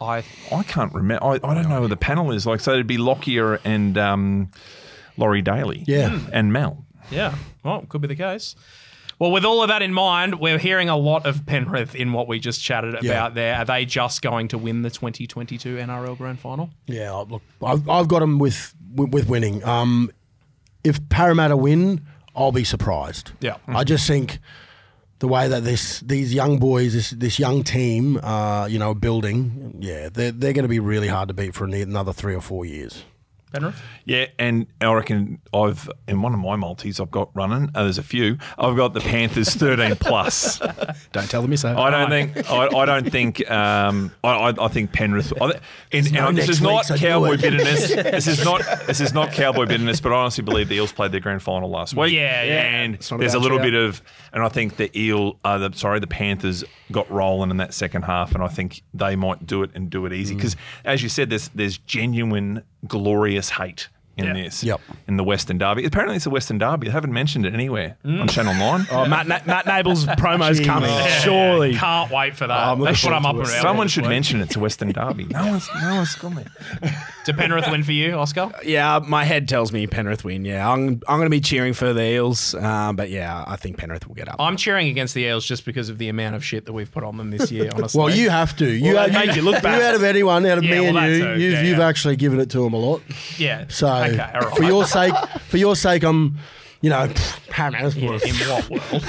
I I can't remember. I, I don't know who the panel is. Like, so it'd be Lockyer and um, Laurie Daly. Yeah. And Mal. Yeah, well, could be the case. Well, with all of that in mind, we're hearing a lot of Penrith in what we just chatted Yeah. about there. Are they just going to win the 2022 NRL Grand Final? Yeah, I- look, I've, I've got them with, with with winning. Um, if Parramatta win, I'll be surprised. Yeah. I just think the way that this these young boys, this this young team, uh, you know, building, yeah, they're they're going to be really hard to beat for another three or four years. Penrith? Yeah, and I reckon I've in one of my multis I've got running. Uh, there's a few. I've got the Panthers 13 plus. [laughs] Don't tell them you so. I don't think. I, I don't think. Um, I, I, I think Penrith. I, thi- and, no and this next is week, not so cowboy bitterness. [laughs] This is not. This is not cowboy bitterness. But I honestly believe the Eels played their grand final last week. Yeah, yeah. And there's a little shout. bit of, and I think the Eel, uh, the, sorry, the Panthers got rolling in that second half, and I think they might do it and do it easy Mm. because, as you said, there's there's genuine glorious hate. In Yeah. this, Yep. in the Western Derby. Apparently, it's a Western Derby. They haven't mentioned it anywhere Mm. on Channel Nine. [laughs] Oh, Matt, Na- Matt Nable's [laughs] promo's coming. Surely. Can't wait for that. Oh, That's what I'm up forward around. Someone should week. mention it's a Western Derby. No one's, no one's gone there. [laughs] Penrith win for you, Oscar? Yeah, my head tells me Penrith win. Yeah, I'm, I'm going to be cheering for the Eels. Um, but yeah, I think Penrith will get up. I'm cheering against the Eels just because of the amount of shit that we've put on them this year, honestly. Well, you have to. You, Well, have, they make you look bad. You out of anyone, out of Yeah, me well, and you, too. you've, you've actually given it to them a lot. Yeah. So okay, all right. for your sake, for your sake, I'm, you know, Parramatta's in, worth. in what world?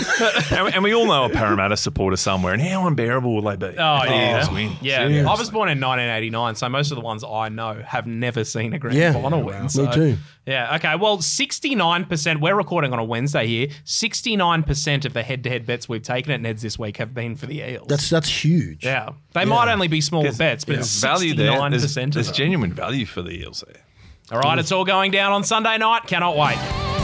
and, and we all know a Parramatta supporter somewhere, and how unbearable will they be? Oh, if the yeah. Eels win? Yeah. I was born in 1989, so most of the ones I know have never seen a grand Yeah. final Yeah, win. wow. Me so- too. Yeah, okay. Well, 69%, we're recording on a Wednesday here. 69% of the head to head bets we've taken at Neds this week have been for the Eels. That's that's huge. yeah. They might only be small bets, but There's it's value there. 69% There's, of there's them. genuine value for the Eels there. All right, it's all going down on Sunday night. Cannot wait.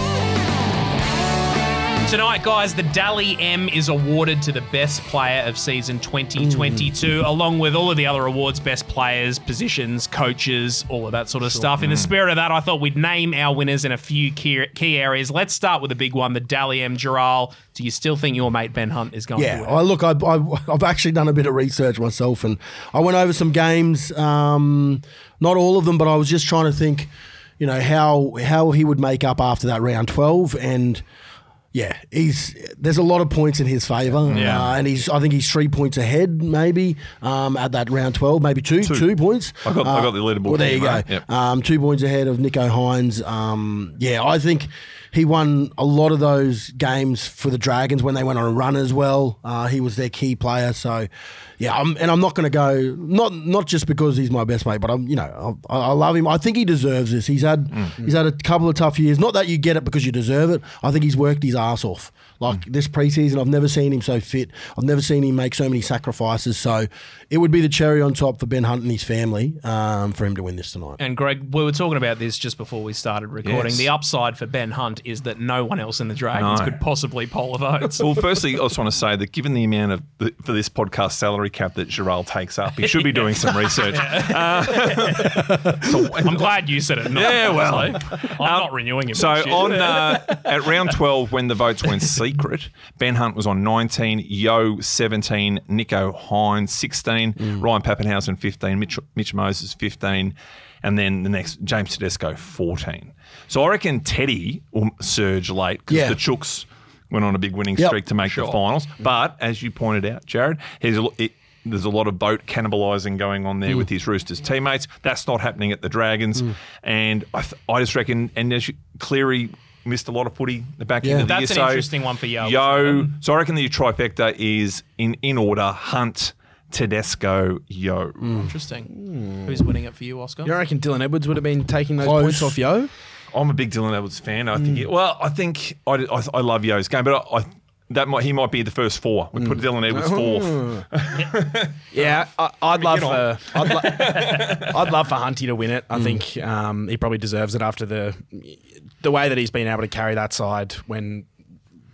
Tonight, guys, the Dally M is awarded to the best player of season 2022, along with all of the other awards best players, positions, coaches, all of that sort of stuff. In the spirit of that, I thought we'd name our winners in a few key, key areas. Let's start with the big one, the Dally M. Jharal, do you still think your mate Ben Hunt is going Yeah, to win? I look, I, I, I've actually done a bit of research myself, and I went over some games. Um, not all of them, but I was just trying to think, you know, how how he would make up after that round twelve, and yeah, he's there's a lot of points in his favour, Yeah. uh, and he's I think he's three points ahead, maybe um, at that round twelve, maybe two two, points. I got- I got the leaderboard Well, there you you, go. Yep. Um, two points ahead of Nicho Hynes. Um, yeah, I think he won a lot of those games for the Dragons when they went on a run as well. Uh, he was their key player. So, yeah, I'm, and I'm not going to go not not just because he's my best mate, but I'm you know I, I love him. I think he deserves this. He's had he's had a couple of tough years. Not that you get it because you deserve it. I think he's worked his ass off. Like this preseason, I've never seen him so fit. I've never seen him make so many sacrifices. So it would be the cherry on top for Ben Hunt and his family um, for him to win this tonight. And Greg, we were talking about this just before we started recording. Yes. The upside for Ben Hunt is that no one else in the Dragons No. could possibly poll the votes. Well, firstly, I just want to say that given the amount of the, for this podcast salary cap that Jharal takes up, he [laughs] should be doing some research. [laughs] Uh, [laughs] so, I'm glad you said it. Not Yeah, well. I'm not renewing him. So on uh, at round twelve, when the votes went secret, Ben Hunt was on nineteen, Yeo seventeen, Nicho Hynes sixteen, Ryan Papenhuyzen fifteen, Mitch, Mitch Moses fifteen, and then the next James Tedesco fourteen. So I reckon Teddy will surge late because Yeah. the Chooks went on a big winning Yep. streak to make the finals. But as you pointed out, Jared, he's a, it, there's a lot of boat cannibalising going on there with hmm. his Roosters teammates. That's not happening at the Dragons, hmm. and I, th- I just reckon. And as you, Cleary missed a lot of footy the back Yeah. end of the That's year. an so interesting one for Yeo, Yeo, so I reckon the trifecta is in in order: Hunt, Tedesco, Yeo. Hmm. Interesting. Who's winning it for you, Oscar? You don't reckon Dylan Edwards would have been taking those Close. points off Yeo? I'm a big Dylan Edwards fan. I think. He, well, I think I, I, I love Yeo's game, but I. I that might, he might be the first four. We put Dylan Edwards fourth. [laughs] Yeah, I, I'd love for I'd, lo- [laughs] I'd love for Hunty to win it. I think um, he probably deserves it after the the way that he's been able to carry that side when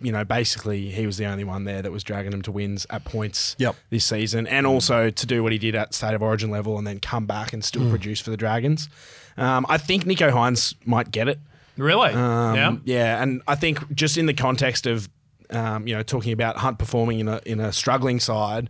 you know basically he was the only one there that was dragging him to wins at points Yep. this season, and also to do what he did at State of Origin level and then come back and still produce for the Dragons. Um, I think Nicho Hynes might get it. Really? Um, yeah. yeah, and I think just in the context of um, you know talking about Hunt performing in a in a struggling side,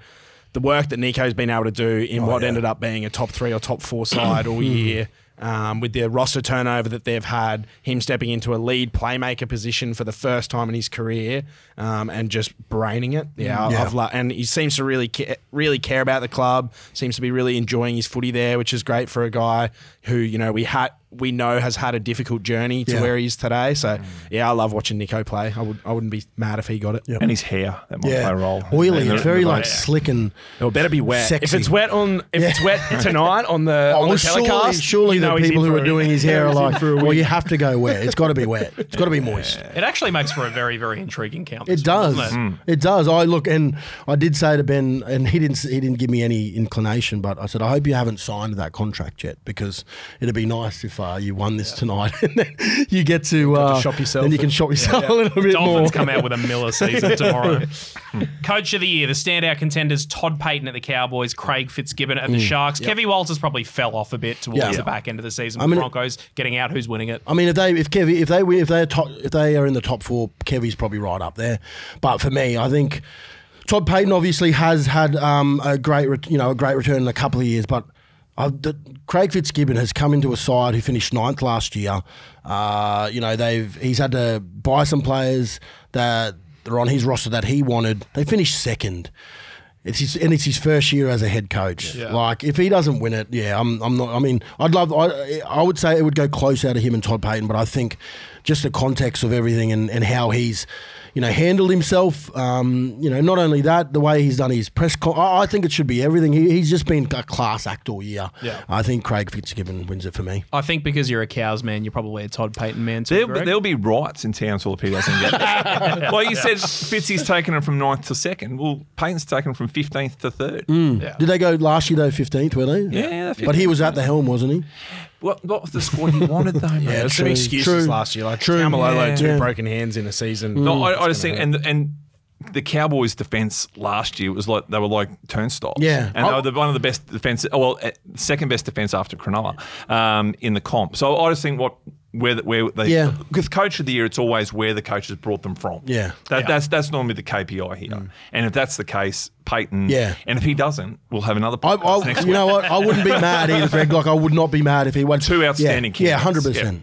the work that Nicho's been able to do in what yeah. ended up being a top three or top four side all year. Um, with the roster turnover that they've had, him stepping into a lead playmaker position for the first time in his career, um, and just braining it. Yeah, Yeah. I've lo- and he seems to really ca- really care about the club. Seems to be really enjoying his footy there, which is great for a guy who you know we had we know has had a difficult journey to Yeah. where he is today. So mm. yeah, I love watching Nicho play. I would I wouldn't be mad if he got it. and his hair that might Yeah, play a role. oily. It's very like votes. slick and It better be wet. Sexy. If it's wet on if it's wet tonight on the Oh, on well, the surely, telecast, surely you know the people who are doing his hair are he's like, well, you have to go wet. It's got to be wet. It's got to be moist. It actually makes for a very, very intriguing count. It does. doesn't It? does. I look and I did say to Ben, and he didn't. He didn't give me any inclination, but I said, I hope you haven't signed that contract yet, because it'd be nice if uh, you won this tonight, [laughs] and then you get to, uh, shop yourself Then you can shop yourself [laughs] a little bit more. Dolphins come out with a Miller season [laughs] tomorrow. Coach of the year, the standout contenders: Todd Payten at the Cowboys, Craig Fitzgibbon at the Sharks. Kevy Walters probably fell off a bit towards Mm. Yeah. the back end of the season. I with mean- Broncos getting out. Who's winning it? I mean, if they if Kevy if they if they are top, if they are in the top four, Kevy's probably right up there. But for me, I think Todd Payten obviously has had um, a great ret- you know a great return in a couple of years, but. Uh, the, Craig Fitzgibbon has come into a side who finished ninth last year. Uh, you know they've he's had to buy some players that are on his roster that he wanted. They finished second. It's his, and it's his first year as a head coach. Like if he doesn't win it, yeah, I'm, I'm not. I mean, I'd love. I, I would say it would go close out of him and Todd Payten, but I think just the context of everything and, and how he's, you know, handled himself. Um, you know, not only that, the way he's done his press. Con- I, I think it should be everything. He, he's just been a class act all year. Yeah. I think Craig Fitzgibbon wins it for me. I think because you're a cows man, you're probably a Todd Payten man too. There'll, there'll be riots in Townsville if he doesn't get it. well, you said Fitzy's taken it from ninth to second. Well, Payten's taken it from 15th to third. Yeah. Did they go last year though? Fifteenth were they? Yeah, But he was at the helm, wasn't he? What, what was the squad he wanted though? [laughs] mate? Yeah, there's some true, excuses true, last year. Like true. Taumalolo, Yeah. two Yeah. broken hands in a season. No, I, I just think, and and the Cowboys' defense last year was like they were like turnstiles. Yeah. and they were the, one of the best defense. oh, Well, eh, second best defense after Cronulla um, in the comp. So I just think what. Where, the- where they, Yeah. with coach of the year, it's always where the coach has brought them from. Yeah. that, that's that's normally the KPI here. Mm. And if that's the case, Payten. Yeah. and if he doesn't, we'll have another. I, podcast I, next you week. know what? I wouldn't be mad either, Greg. Like I would not be mad if he went Two outstanding Yeah, yeah, hundred percent.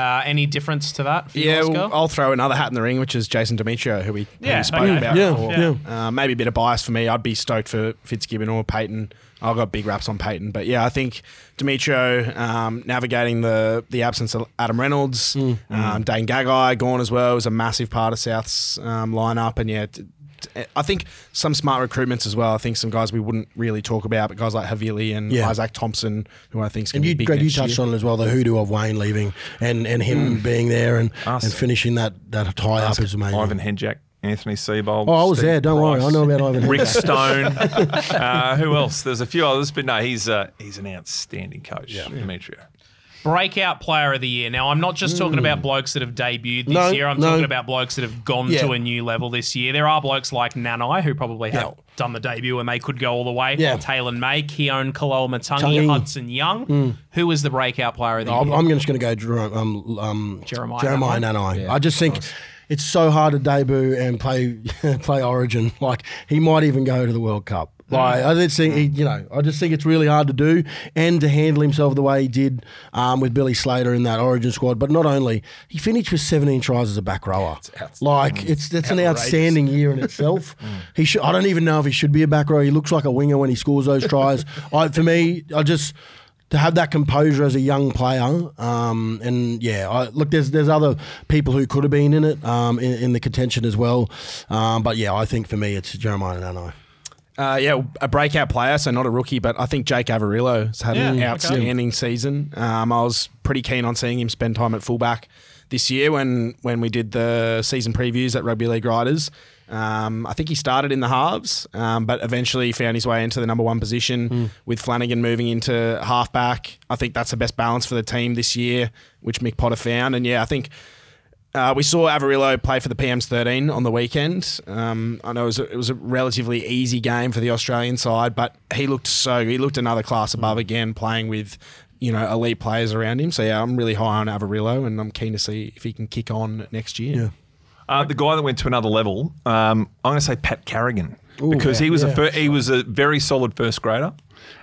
Uh, any difference to that? For you, Yeah, well, I'll throw another hat in the ring, which is Jason Demetriou, who we, who we spoke okay. about Yeah, before. yeah. Uh, maybe a bit of bias for me. I'd be stoked for Fitzgibbon or Payten. I've got big raps on Payten, but yeah, I think Demetriou um, navigating the the absence of Adam Reynolds, Hmm. um, Dane Gagai gone as well was a massive part of South's um, lineup, and yeah. T- t- I think some smart recruitments as well. I think some guys we wouldn't really talk about, but guys like Havili and Yeah. Isaac Thompson, who I think is going And to you, be big Greg, you touched year. on it as well, the hoodoo of Wayne leaving and, and him being there and, Us. and finishing that, that tie up is amazing. Ivan Henjak, Anthony Seibold. Oh, I was Steve there. Don't worry. I know about Ivan Rick [laughs] Stone. uh, who else? There's a few others, but no, he's uh, he's an outstanding coach, yeah. Demetriou. Breakout player of the year. Now, I'm not just talking about blokes that have debuted this. No, year. I'm no. talking about blokes that have gone Yeah. to a new level this year. There are blokes like Nanai who probably have Yeah. done the debut and they could go all the way. Yeah. Taylan May, Keaon Koloamatangi, Hudson Young. Who was the breakout player of the I'm, year? I'm just going to go Jer- um, um, Jeremiah Jeremiah Nanai. Nanai. I just think it's so hard to debut and play [laughs] play Origin. Like he might even go to the World Cup. Like I just think he, you know, I just think it's really hard to do and to handle himself the way he did um, with Billy Slater in that Origin squad. But not only he finished with 17 tries as a back rower. Like it's that's an outstanding year in itself. [laughs] he should. I don't even know if he should be a back rower. He looks like a winger when he scores those tries. [laughs] I, for me, I just to have that composure as a young player, um, and yeah, I, look, there's there's other people who could have been in it, um, in, in the contention as well, um, but yeah, I think for me it's Jeremiah Nano. Uh, yeah, a breakout player, so not a rookie, but I think Jake Averillo has had an Yeah, okay. outstanding season. Um, I was pretty keen on seeing him spend time at fullback this year when when we did the season previews at Rugby League Riders. Um, I think he started in the halves, um, but eventually found his way into the number one position with Flanagan moving into halfback. I think that's the best balance for the team this year, which Mick Potter found. And yeah, I think uh, we saw Averillo play for the PMs 13 on the weekend. Um, I know it was, a, it was a relatively easy game for the Australian side, but he looked so he looked another class above again, playing with you know elite players around him. So yeah, I'm really high on Averillo, and I'm keen to see if he can kick on next year. Yeah. Uh, the guy that went to another level, um, I'm going to say Pat Carrigan because he was a yeah. fir- he was a very solid first grader,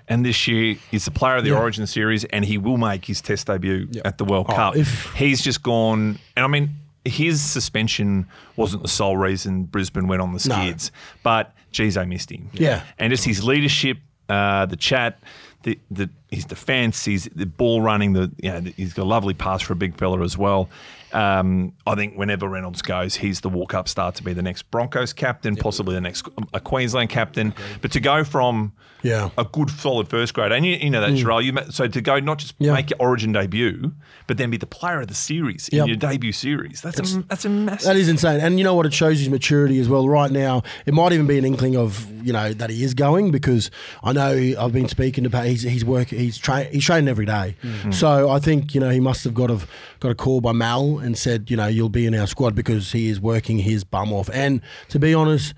and this year he's the player of the Yeah. Origin series, and he will make his Test debut at the World Cup. Oh, if- he's just gone, and I mean. His suspension wasn't the sole reason Brisbane went on the No. skids, but geez, they missed him. Yeah. and just his leadership, uh, the chat, the, the his defence, his the ball running, the you know, he's got a lovely pass for a big fella as well. Um, I think whenever Reynolds goes, he's the walk up star to be the next Broncos captain, possibly the next um, a Queensland captain. But to go from Yeah. a good solid first grade, and you, you know that mm. Jharal, you so to go not just Yeah. make your Origin debut, but then be the player of the series in your debut series. That's a, that's a massive. That is insane, and you know what? It shows his maturity as well. Right now, it might even be an inkling of you know that he is going because I know I've been speaking to Pat. He's he's work he's train he's training every day. Mm. So I think you know he must have got a got a call by Mal and said you know you'll be in our squad because he is working his bum off. And to be honest.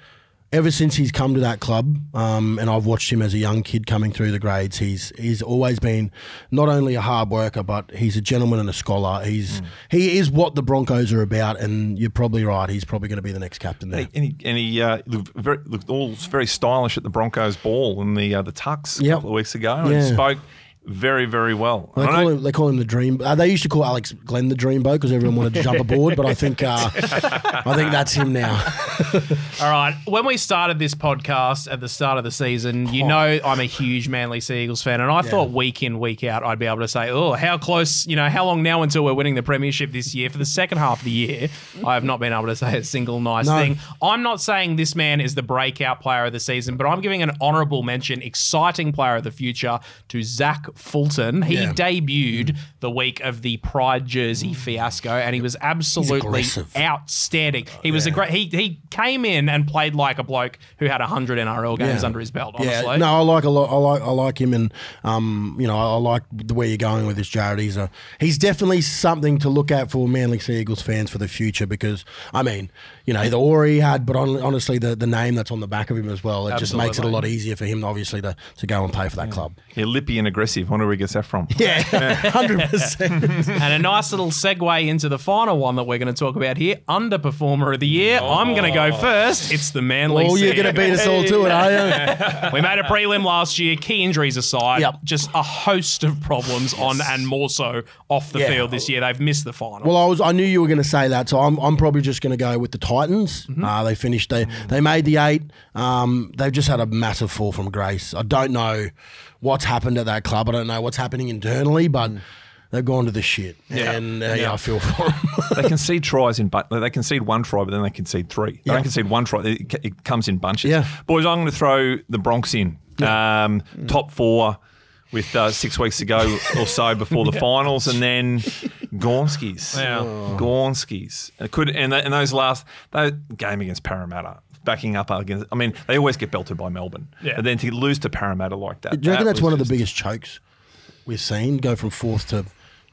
Ever since he's come to that club, um, and I've watched him as a young kid coming through the grades, he's he's always been not only a hard worker, but he's a gentleman and a scholar. He's he is what the Broncos are about, and you're probably right. He's probably going to be the next captain there. And he, and he uh, looked, very, looked all very stylish at the Broncos ball in the uh, the tux a Yep. couple of weeks ago, and Yeah. spoke very very well. They call him. They call him the dream. Uh, they used to call Alex Glenn the dreamboat because everyone wanted to jump [laughs] aboard. But I think, uh, I think that's him now. [laughs] All right. When we started this podcast at the start of the season, Oh. you know I'm a huge Manly Sea Eagles fan, and I thought week in, week out, I'd be able to say, oh, how close, you know, how long now until we're winning the Premiership this year? For the second half of the year, I have not been able to say a single nice No. thing. I'm not saying this man is the breakout player of the season, but I'm giving an honourable mention, exciting player of the future to Zach Fulton. He Yeah. debuted the week of the Pride jersey fiasco, and he was absolutely outstanding. He was a great. He he came in and played like a bloke who had hundred NRL games Yeah. under his belt. Honestly, Yeah, no, I like a lot. I like I like him, and um, you know, I, I like the way you're going with this, Jared. He's a he's definitely something to look at for Manly Sea Eagles fans for the future because I mean, you know, the aura he had, but hon- honestly, the, the name that's on the back of him as well, it just makes it a lot easier for him, obviously, to, to go and play for that club. Yeah, lippy and aggressive. Wonder where he gets that from. [laughs] Yeah, hundred percent. and a nice little segue into the final one that we're going to talk about here, underperformer of the year. I'm going to go first. It's the Manly. Oh, you're going to beat us all to it, are you? [laughs] We made a prelim last year. Key injuries aside, Yep. just a host of problems on and more so off the Yeah. field this year. They've missed the final. Well, I was. I knew you were going to say that, so I'm. I'm probably just going to go with the Titans. Uh, they finished. They they made the eight. Um, they've just had a massive fall from grace. I don't know what's happened at that club. I don't know what's happening internally, but they've gone to the shit. And uh, yeah. I feel for them. [laughs] they concede tries in, but they concede one try, but then they concede three. They Yeah. don't concede one try. It, it comes in bunches. Yeah. Boys, I'm going to throw the Bronx in. Um, top four with uh, six weeks to go or so before the [laughs] finals, and then Gornskis. Yeah. Gornskis. It could and, th- and those last that game against Parramatta. Backing up against, I mean, they always get belted by Melbourne. Yeah. But then to lose to Parramatta like that. Do you reckon that that's was one of the biggest chokes we've seen? Go from fourth to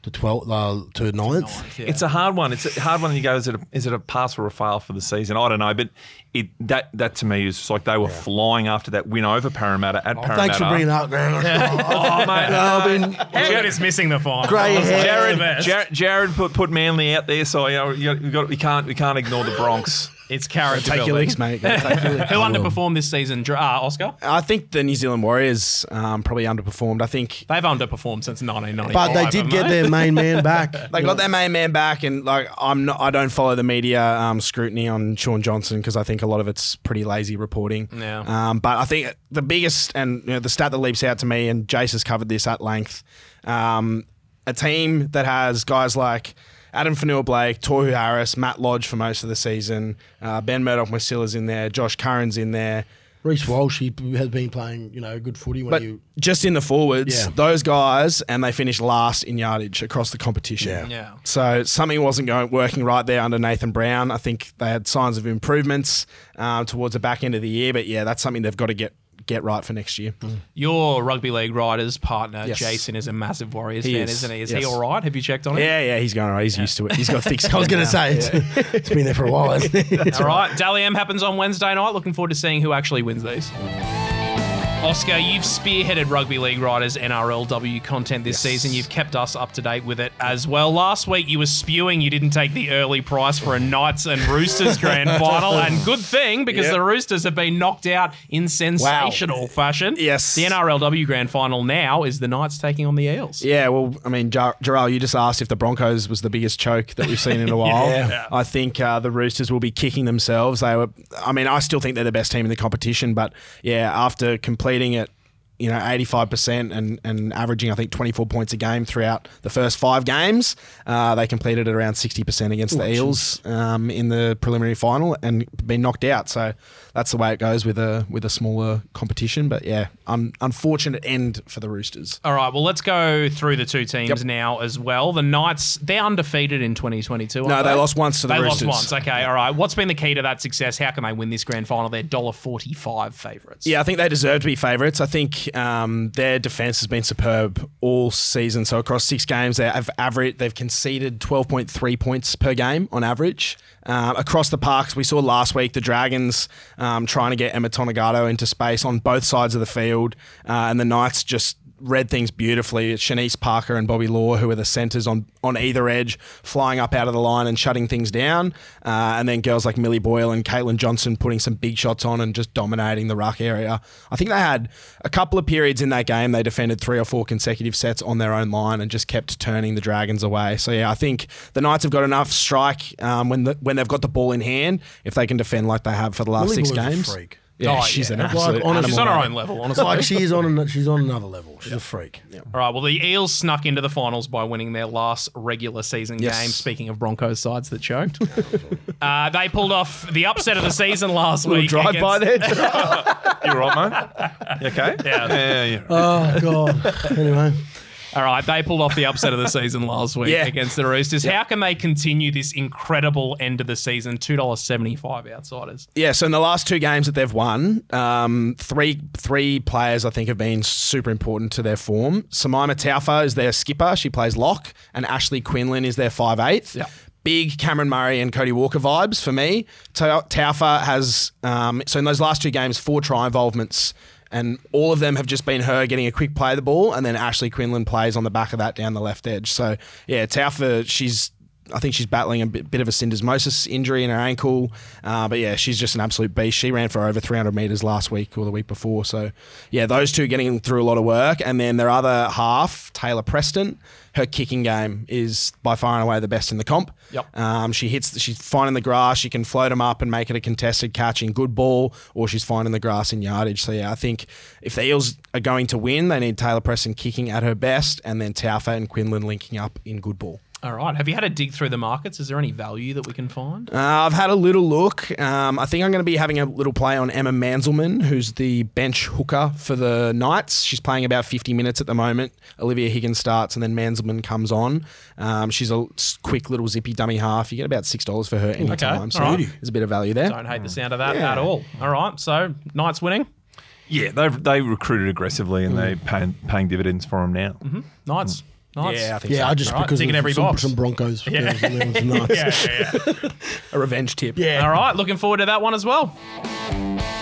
to twelfth uh, to ninth. It's a hard one. It's a hard one. You go, is it a, is it a pass or a fail for the season? I don't know, but it that that to me is like they were flying after that win over Parramatta at Parramatta. Oh, Thanks for bringing that up, Graham. [laughs] [laughs] Oh, mate, I've been Jared is missing the final. Grey hair. Jared, Jared, Jared put, put Manly out there, so you know you got, we got, we can't we can't ignore the Bronx. It's character Take your [laughs] building. licks, mate. Take your licks. Who underperformed this season? Dr- Uh, Oscar? I think the New Zealand Warriors um, probably underperformed. I think They've underperformed since 1995. but they did haven't get their main man [laughs] back. they got their main man back, and like I'm not, I don't follow the media um, scrutiny on Shaun Johnson because I think a lot of it's pretty lazy reporting. Yeah. Um, but I think the biggest and you know, the stat that leaps out to me, and Jace has covered this at length. Um, a team that has guys like Adam Fanua Blake, Tohu Harris, Matt Lodge for most of the season, uh, Ben Murdoch-Masila's in there, Josh Curran's in there. Reece Walsh, he has been playing, you know, good footy when But you. just in the forwards, Yeah. those guys, and they finished last in yardage across the competition. Yeah. Yeah. So something wasn't going working right there under Nathan Brown. I think they had signs of improvements um, towards the back end of the year, but yeah, that's something they've got to get get right for next year. Mm. Your rugby league riders partner, Yes. Jason, is a massive Warriors He fan, is, isn't he? Is yes. he all right? Have you checked on him? Yeah, yeah, he's going right. He's used to it. He's got thick [laughs] skin. I was going now. to say it's, [laughs] it's been there for a while. hasn't it? All right, Dally M happens on Wednesday night. Looking forward to seeing who actually wins these. Oscar, you've spearheaded Rugby League Riders NRLW content this season. You've kept us up to date with it as well. Last week, you were spewing you didn't take the early price for a Knights and Roosters [laughs] grand final, and good thing because Yep. the Roosters have been knocked out in sensational fashion. Yes. the NRLW grand final now is the Knights taking on the Eels. Yeah, well, I mean, Jar- Jharal, you just asked if the Broncos was the biggest choke that we've seen in a [laughs] while. Yeah. I think uh, the Roosters will be kicking themselves. They were, I mean, I still think they're the best team in the competition, but yeah, after completing it, you know, 85% and, and averaging, I think, 24 points a game throughout the first five games, uh, they completed at around 60% against the Eels um, in the preliminary final and been knocked out. So that's the way it goes with a with a smaller competition. But yeah, un- unfortunate end for the Roosters. All right, well, let's go through the two teams Yep. now as well. The Knights, they're undefeated in 2022. aren't No, they lost once to the they Roosters. lost once. Okay, all right. What's been the key to that success? How can they win this grand final? They're $1.45 favourites. Yeah, I think they deserve to be favourites. I think um, their defence has been superb all season. So across six games, they have average they've conceded twelve point three points per game on average. Um, across the parks, we saw last week the Dragons um, trying to get Emma Tonegato into space on both sides of the field, uh, and the Knights just read things beautifully. It's Shanice Parker and Bobbi Law, who are the centres on, on either edge, flying up out of the line and shutting things down. Uh, and then girls like Millie Boyle and Caitlin Johnson putting some big shots on and just dominating the ruck area. I think they had a couple of periods in that game. They defended three or four consecutive sets on their own line and just kept turning the Dragons away. So yeah, I think the Knights have got enough strike um, when the, when they've got the ball in hand. If they can defend like they have for the last Millie six Boyle's games. Freak. Yeah, Oh, she's yeah. an Like, absolute honestly- animal. She's on her own level, It's honestly. like she is on. an- She's on another level. She's a freak. All right. Well, the Eels snuck into the finals by winning their last regular season Yes. game. Speaking of Broncos sides that choked, [laughs] uh, they pulled off the upset of the season last week. Drive by against- there. [laughs] You all right, mate? You okay? Yeah. Yeah, yeah. Oh god. anyway, All right, they pulled off the upset of the season last week Yeah. against the Roosters. How can they continue this incredible end of the season? Two dollars seventy five outsiders. Yeah, so in the last two games that they've won, um, three three players I think have been super important to their form. Simaima Taufa is their skipper; she plays lock, and Ashley Quinlan is their five eighth. Yeah. Big Cameron Murray and Cody Walker vibes for me. Ta- Taufa has um, so in those last two games four try involvements. And all of them have just been her getting a quick play of the ball, and then Ashley Quinlan plays on the back of that down the left edge. So yeah, Taufa, she's I think she's battling a bit, bit of a syndesmosis injury in her ankle. Uh, but yeah, she's just an absolute beast. She ran for over 300 metres last week or the week before. So yeah, those two getting through a lot of work. And then their other half, Tayla Preston, her kicking game is by far and away the best in the comp. Yep. Um, she hits, she's fine in the grass. She can float them up and make it a contested catch in good ball, or she's fine in the grass in yardage. So yeah, I think if the Eels are going to win, they need Tayla Preston kicking at her best, and then Taufa and Quinlan linking up in good ball. All right. Have you had a dig through the markets? Is there any value that we can find? Uh, I've had a little look. Um, I think I'm going to be having a little play on Emma Manzelmann, who's the bench hooker for the Knights. She's playing about 50 minutes at the moment. Olivia Higgins starts, and then Manzelmann comes on. Um, she's a quick little zippy dummy half. You get about six dollars for her anytime. Okay, Time, So all right. there's a bit of value there. Don't hate the sound of that Yeah. at all. All right. So Knights winning. Yeah, they they recruited aggressively and they paying paying dividends for them now. Knights. Knights. Yeah, I think Yeah, so. I just All right, because ticking of every some, box. some Broncos. Yeah. fans, and that was [laughs] nuts. Yeah, yeah, yeah. [laughs] a revenge tip. Yeah. All right. Looking forward to that one as well.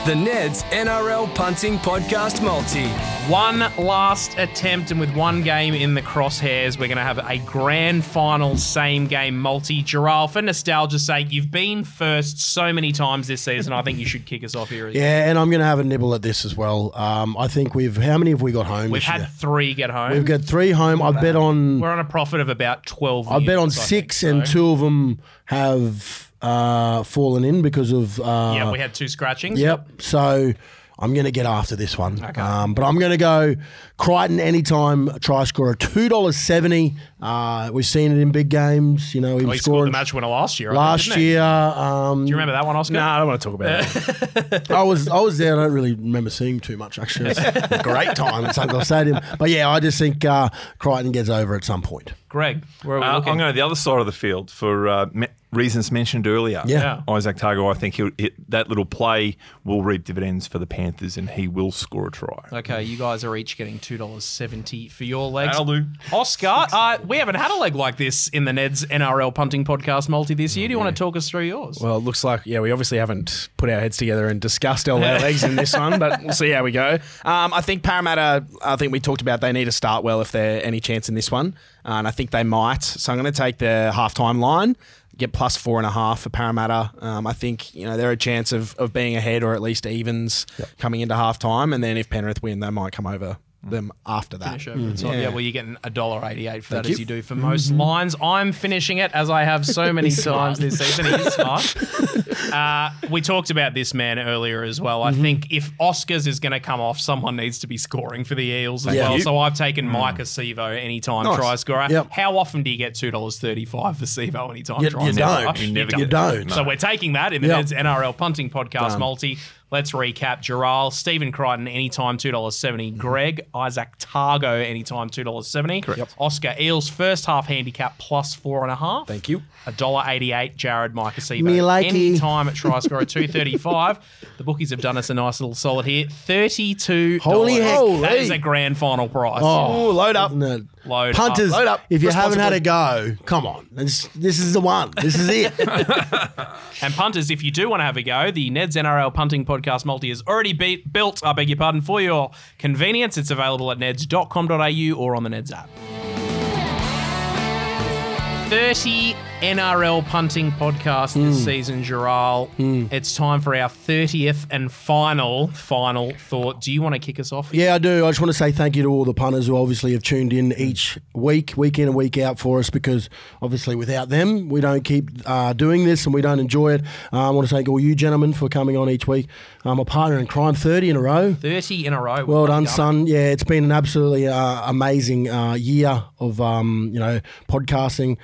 The Neds NRL Punting Podcast Multi. One last attempt, and with one game in the crosshairs, we're going to have a grand final same game multi. Jharal, for nostalgia's sake, you've been first so many times this season. I think you should kick us off here. Yeah, and I'm going to have a nibble at this as well. Um, I think we've how many have we got home? We've this had year? three get home. We've got three home. I bet on We're on a profit of about 12 I bet on units, I think, six, and so- two of them have uh, fallen in because of. Uh, Yeah, we had two scratchings. Yep. So I'm going to get after this one. Um, but I'm going to go Crichton anytime try scorer two dollars seventy. Uh, we've seen it in big games. You know, he Well, he scored scoring the match winner last year. I think, last year. Um, Do you remember that one, Oscar? No, I don't want to talk about it. [laughs] I was I was there. I don't really remember seeing too much actually. It was a great time at Suncorp Stadium. But yeah, I just think uh, Crichton gets over at some point. Greg, where are we Uh, I'm going to the other side of the field for uh, me- reasons mentioned earlier. Yeah. Izack Tago, I think he'll, it, that little play will reap dividends for the Panthers and he will score a try. Okay, you guys are each getting two dollars seventy for your legs. That'll do. Oscar, uh, we haven't had a leg like this in the Ned's NRL punting podcast multi this year. Do you want to talk us through yours? Well, it looks like yeah, we obviously haven't put our heads together and discussed all our [laughs] legs in this one, but we'll see how we go. Um, I think Parramatta. I think we talked about they need to start well if they're any chance in this one, uh, and I think they might. So I'm going to take the halftime line. Get plus four and a half for Parramatta. Um, I think you know they're a chance of, of being ahead or at least evens coming into halftime, and then if Penrith win, they might come over them after that. Finish over the top. Yeah. Yeah. well, you're getting a dollar eighty-eight for Thank that, as you. you do for most mm-hmm. lines. I'm finishing it as I have so [laughs] many times this season. He is smart. [laughs] Uh, we talked about this man earlier as well. I mm-hmm. think if Oscars is going to come off, someone needs to be scoring for the Eels as Yeah. well. You- So I've taken mm. Maika Sivo anytime Nice. try scorer. Yep. How often do you get two dollars thirty-five for Sivo anytime You- try you scorer? don't. You never You get don't. So we're taking that in the Yep. Ned's NRL punting podcast Done. multi. Let's recap. Jharal, Stephen Crichton, anytime $2.70. Mm-hmm. Greg, Izack Tago, anytime $2.70. Correct. Oscar Eels, first half handicap plus four and a half. Thank you. $1.88. Jared Maika Me Sivo. likey. Anytime at try score at 235. the bookies have done us a nice little solid here. $32. Holy heck. That is a grand final price. Oh, load up. Isn't it? Load Punters, up. Load up. if you haven't had a go, come on. This, this is the one. This is it. [laughs] [laughs] And punters, if you do want to have a go, the Ned's NRL Punting Podcast Multi is already be- built, I beg your pardon, for your convenience. It's available at neds.com.au or on the Neds app. 30 NRL punting podcast this season, Jharal. It's time for our 30th and final, final thought. Do you want to kick us off? Yeah, I do. I just want to say thank you to all the punters who obviously have tuned in each week, week in and week out for us because obviously without them, we don't keep uh, doing this and we don't enjoy it. Uh, I want to thank all you gentlemen for coming on each week. I'm a partner in crime 30 in a row. 30 in a row. Well done, done. son. Yeah, it's been an absolutely uh, amazing uh, year of um, you know podcasting.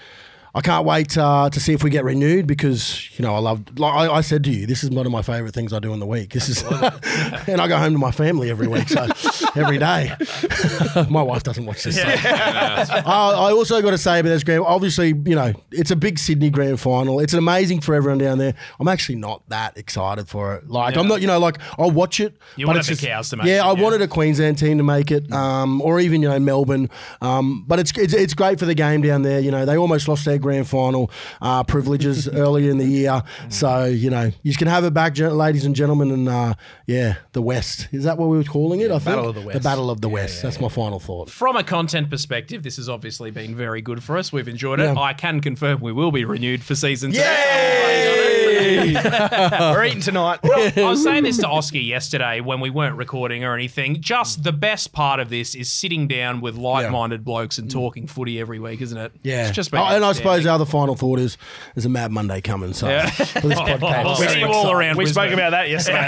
I can't wait uh, to see if we get renewed because you know I love. Like I, I said to you, this is one of my favourite things I do in the week. This is, [laughs] and I go home to my family every week, so every day. [laughs] my wife doesn't watch this. so. Uh, I also got to say about this grand, obviously, you know, it's a big Sydney grand final. It's amazing for everyone down there. I'm actually not that excited for it. Like, I'm not, you know, like I'll watch it. You but wanted it's just- cows to make Yeah, it, I yeah. wanted a Queensland team to make it, um, or even you know Melbourne. Um, but it's, it's it's great for the game down there. You know, they almost lost their grand final uh, privileges [laughs] earlier in the year, so you know you can have it back, ladies and gentlemen. And uh, yeah, the West is that what we were calling it? I think Battle of the West. The Battle of the West. That's my final thought. From a content perspective, this has obviously been very good for us. We've enjoyed it. Yeah. I can confirm we will be renewed for season two. [laughs] We're eating tonight. I was saying this to Oscar yesterday when we weren't recording or anything. Just the best part of this is sitting down with like-minded blokes and talking footy every week, isn't it? Yeah, it's just been Oh, and I suppose our other final thought is there's a Mad Monday coming. So Yeah. for this [laughs] podcast, We'll see you all around. We Brisbane. spoke about that yesterday.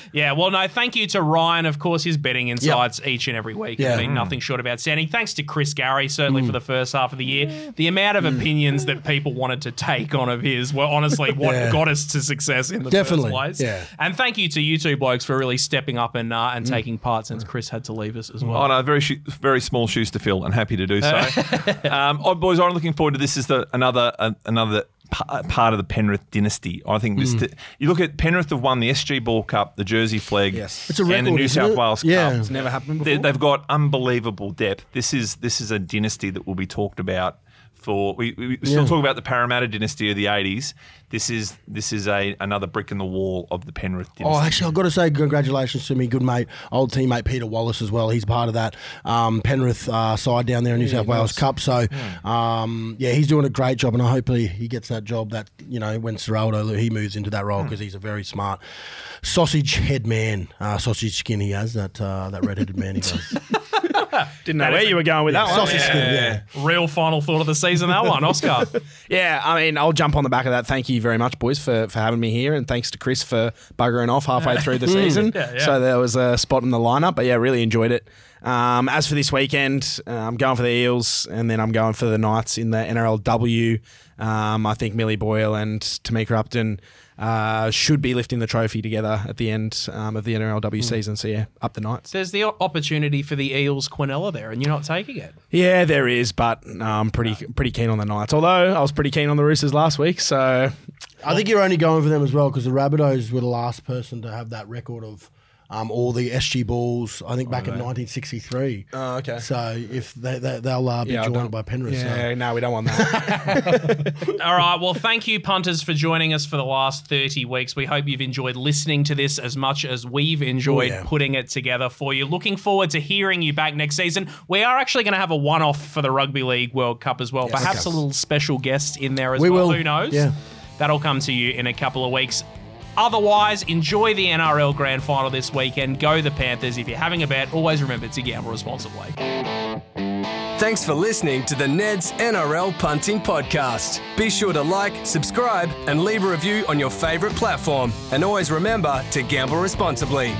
[laughs] Yeah, well, no, thank you to Ryan, of course, his betting insights each and every week Yeah. have been hmm. nothing short of outstanding. Thanks to Chris Gary, certainly hmm. for the first half of the year. The amount of hmm. opinions that people wanted to take on of his were honestly [laughs] what Yeah. got us to success in the Definitely, first place. yeah. And thank you to you two blokes for really stepping up and uh, and taking part since Chris had to leave us as well. Oh no, very sho- very small shoes to fill, and happy to do so. [laughs] um, oh, boys, I'm looking forward to this. Is the another uh, another part of the Penrith dynasty? I think this. you look at Penrith have won the SG Ball Cup, the Jersey Flag, Yes. It's a and the New South it? Wales Yeah. Cup. It's Never happened They, before. they've got unbelievable depth. This is this is a dynasty that will be talked about for. We, we still Yeah. talk about the Parramatta dynasty of the '80s. This is this is a another brick in the wall of the Penrith dynasty. Oh, actually, I've got to say congratulations to me good mate, old teammate Peter Wallace as well. He's part of that um, Penrith uh, side down there in New South Wales Cup. So, um, yeah, he's doing a great job, and I hope he, he gets that job that you know when Ciraldo he moves into that role because he's a very smart sausage head man, uh, sausage skin he has that uh, that redheaded man he [laughs] does. Didn't know where you were going with that one. sausage skin, yeah. Real final thought of the season, that one, Oscar. [laughs] Yeah, I mean, I'll jump on the back of that. Thank you very much, boys, for, for having me here, and thanks to Chris for buggering off halfway through the season. [laughs] Yeah, yeah. So there was a spot in the lineup, but yeah, really enjoyed it. Um, as for this weekend, uh, I'm going for the Eels, and then I'm going for the Knights in the NRLW. Um, I think Millie Boyle and Tamika Upton uh, should be lifting the trophy together at the end um, of the NRLW season. So yeah, up the Knights. There's the opportunity for the Eels Quinella there, and you're not taking it. Yeah, there is, but no, I'm pretty pretty keen on the Knights. Although I was pretty keen on the Roosters last week, so I think you're only going for them as well because the Rabbitohs were the last person to have that record of um, all the SG balls. I think back in 1963. Oh, okay. So if they, they they'll uh, be Yeah, joined by Penrith. so- yeah, no, we don't want that. [laughs] [laughs] All right. Well, thank you, punters, for joining us for the last 30 weeks. We hope you've enjoyed listening to this as much as we've enjoyed Oh, yeah. putting it together for you. Looking forward to hearing you back next season. We are actually going to have a one off for the Rugby League World Cup as well. Perhaps a little special guest in there as We well. will. Who knows? Yeah. That'll come to you in a couple of weeks. Otherwise, enjoy the NRL Grand Final this weekend. Go the Panthers. If you're having a bet, always remember to gamble responsibly. Thanks for listening to the Neds NRL Punting Podcast. Be sure to like, subscribe, and leave a review on your favourite platform. And always remember to gamble responsibly.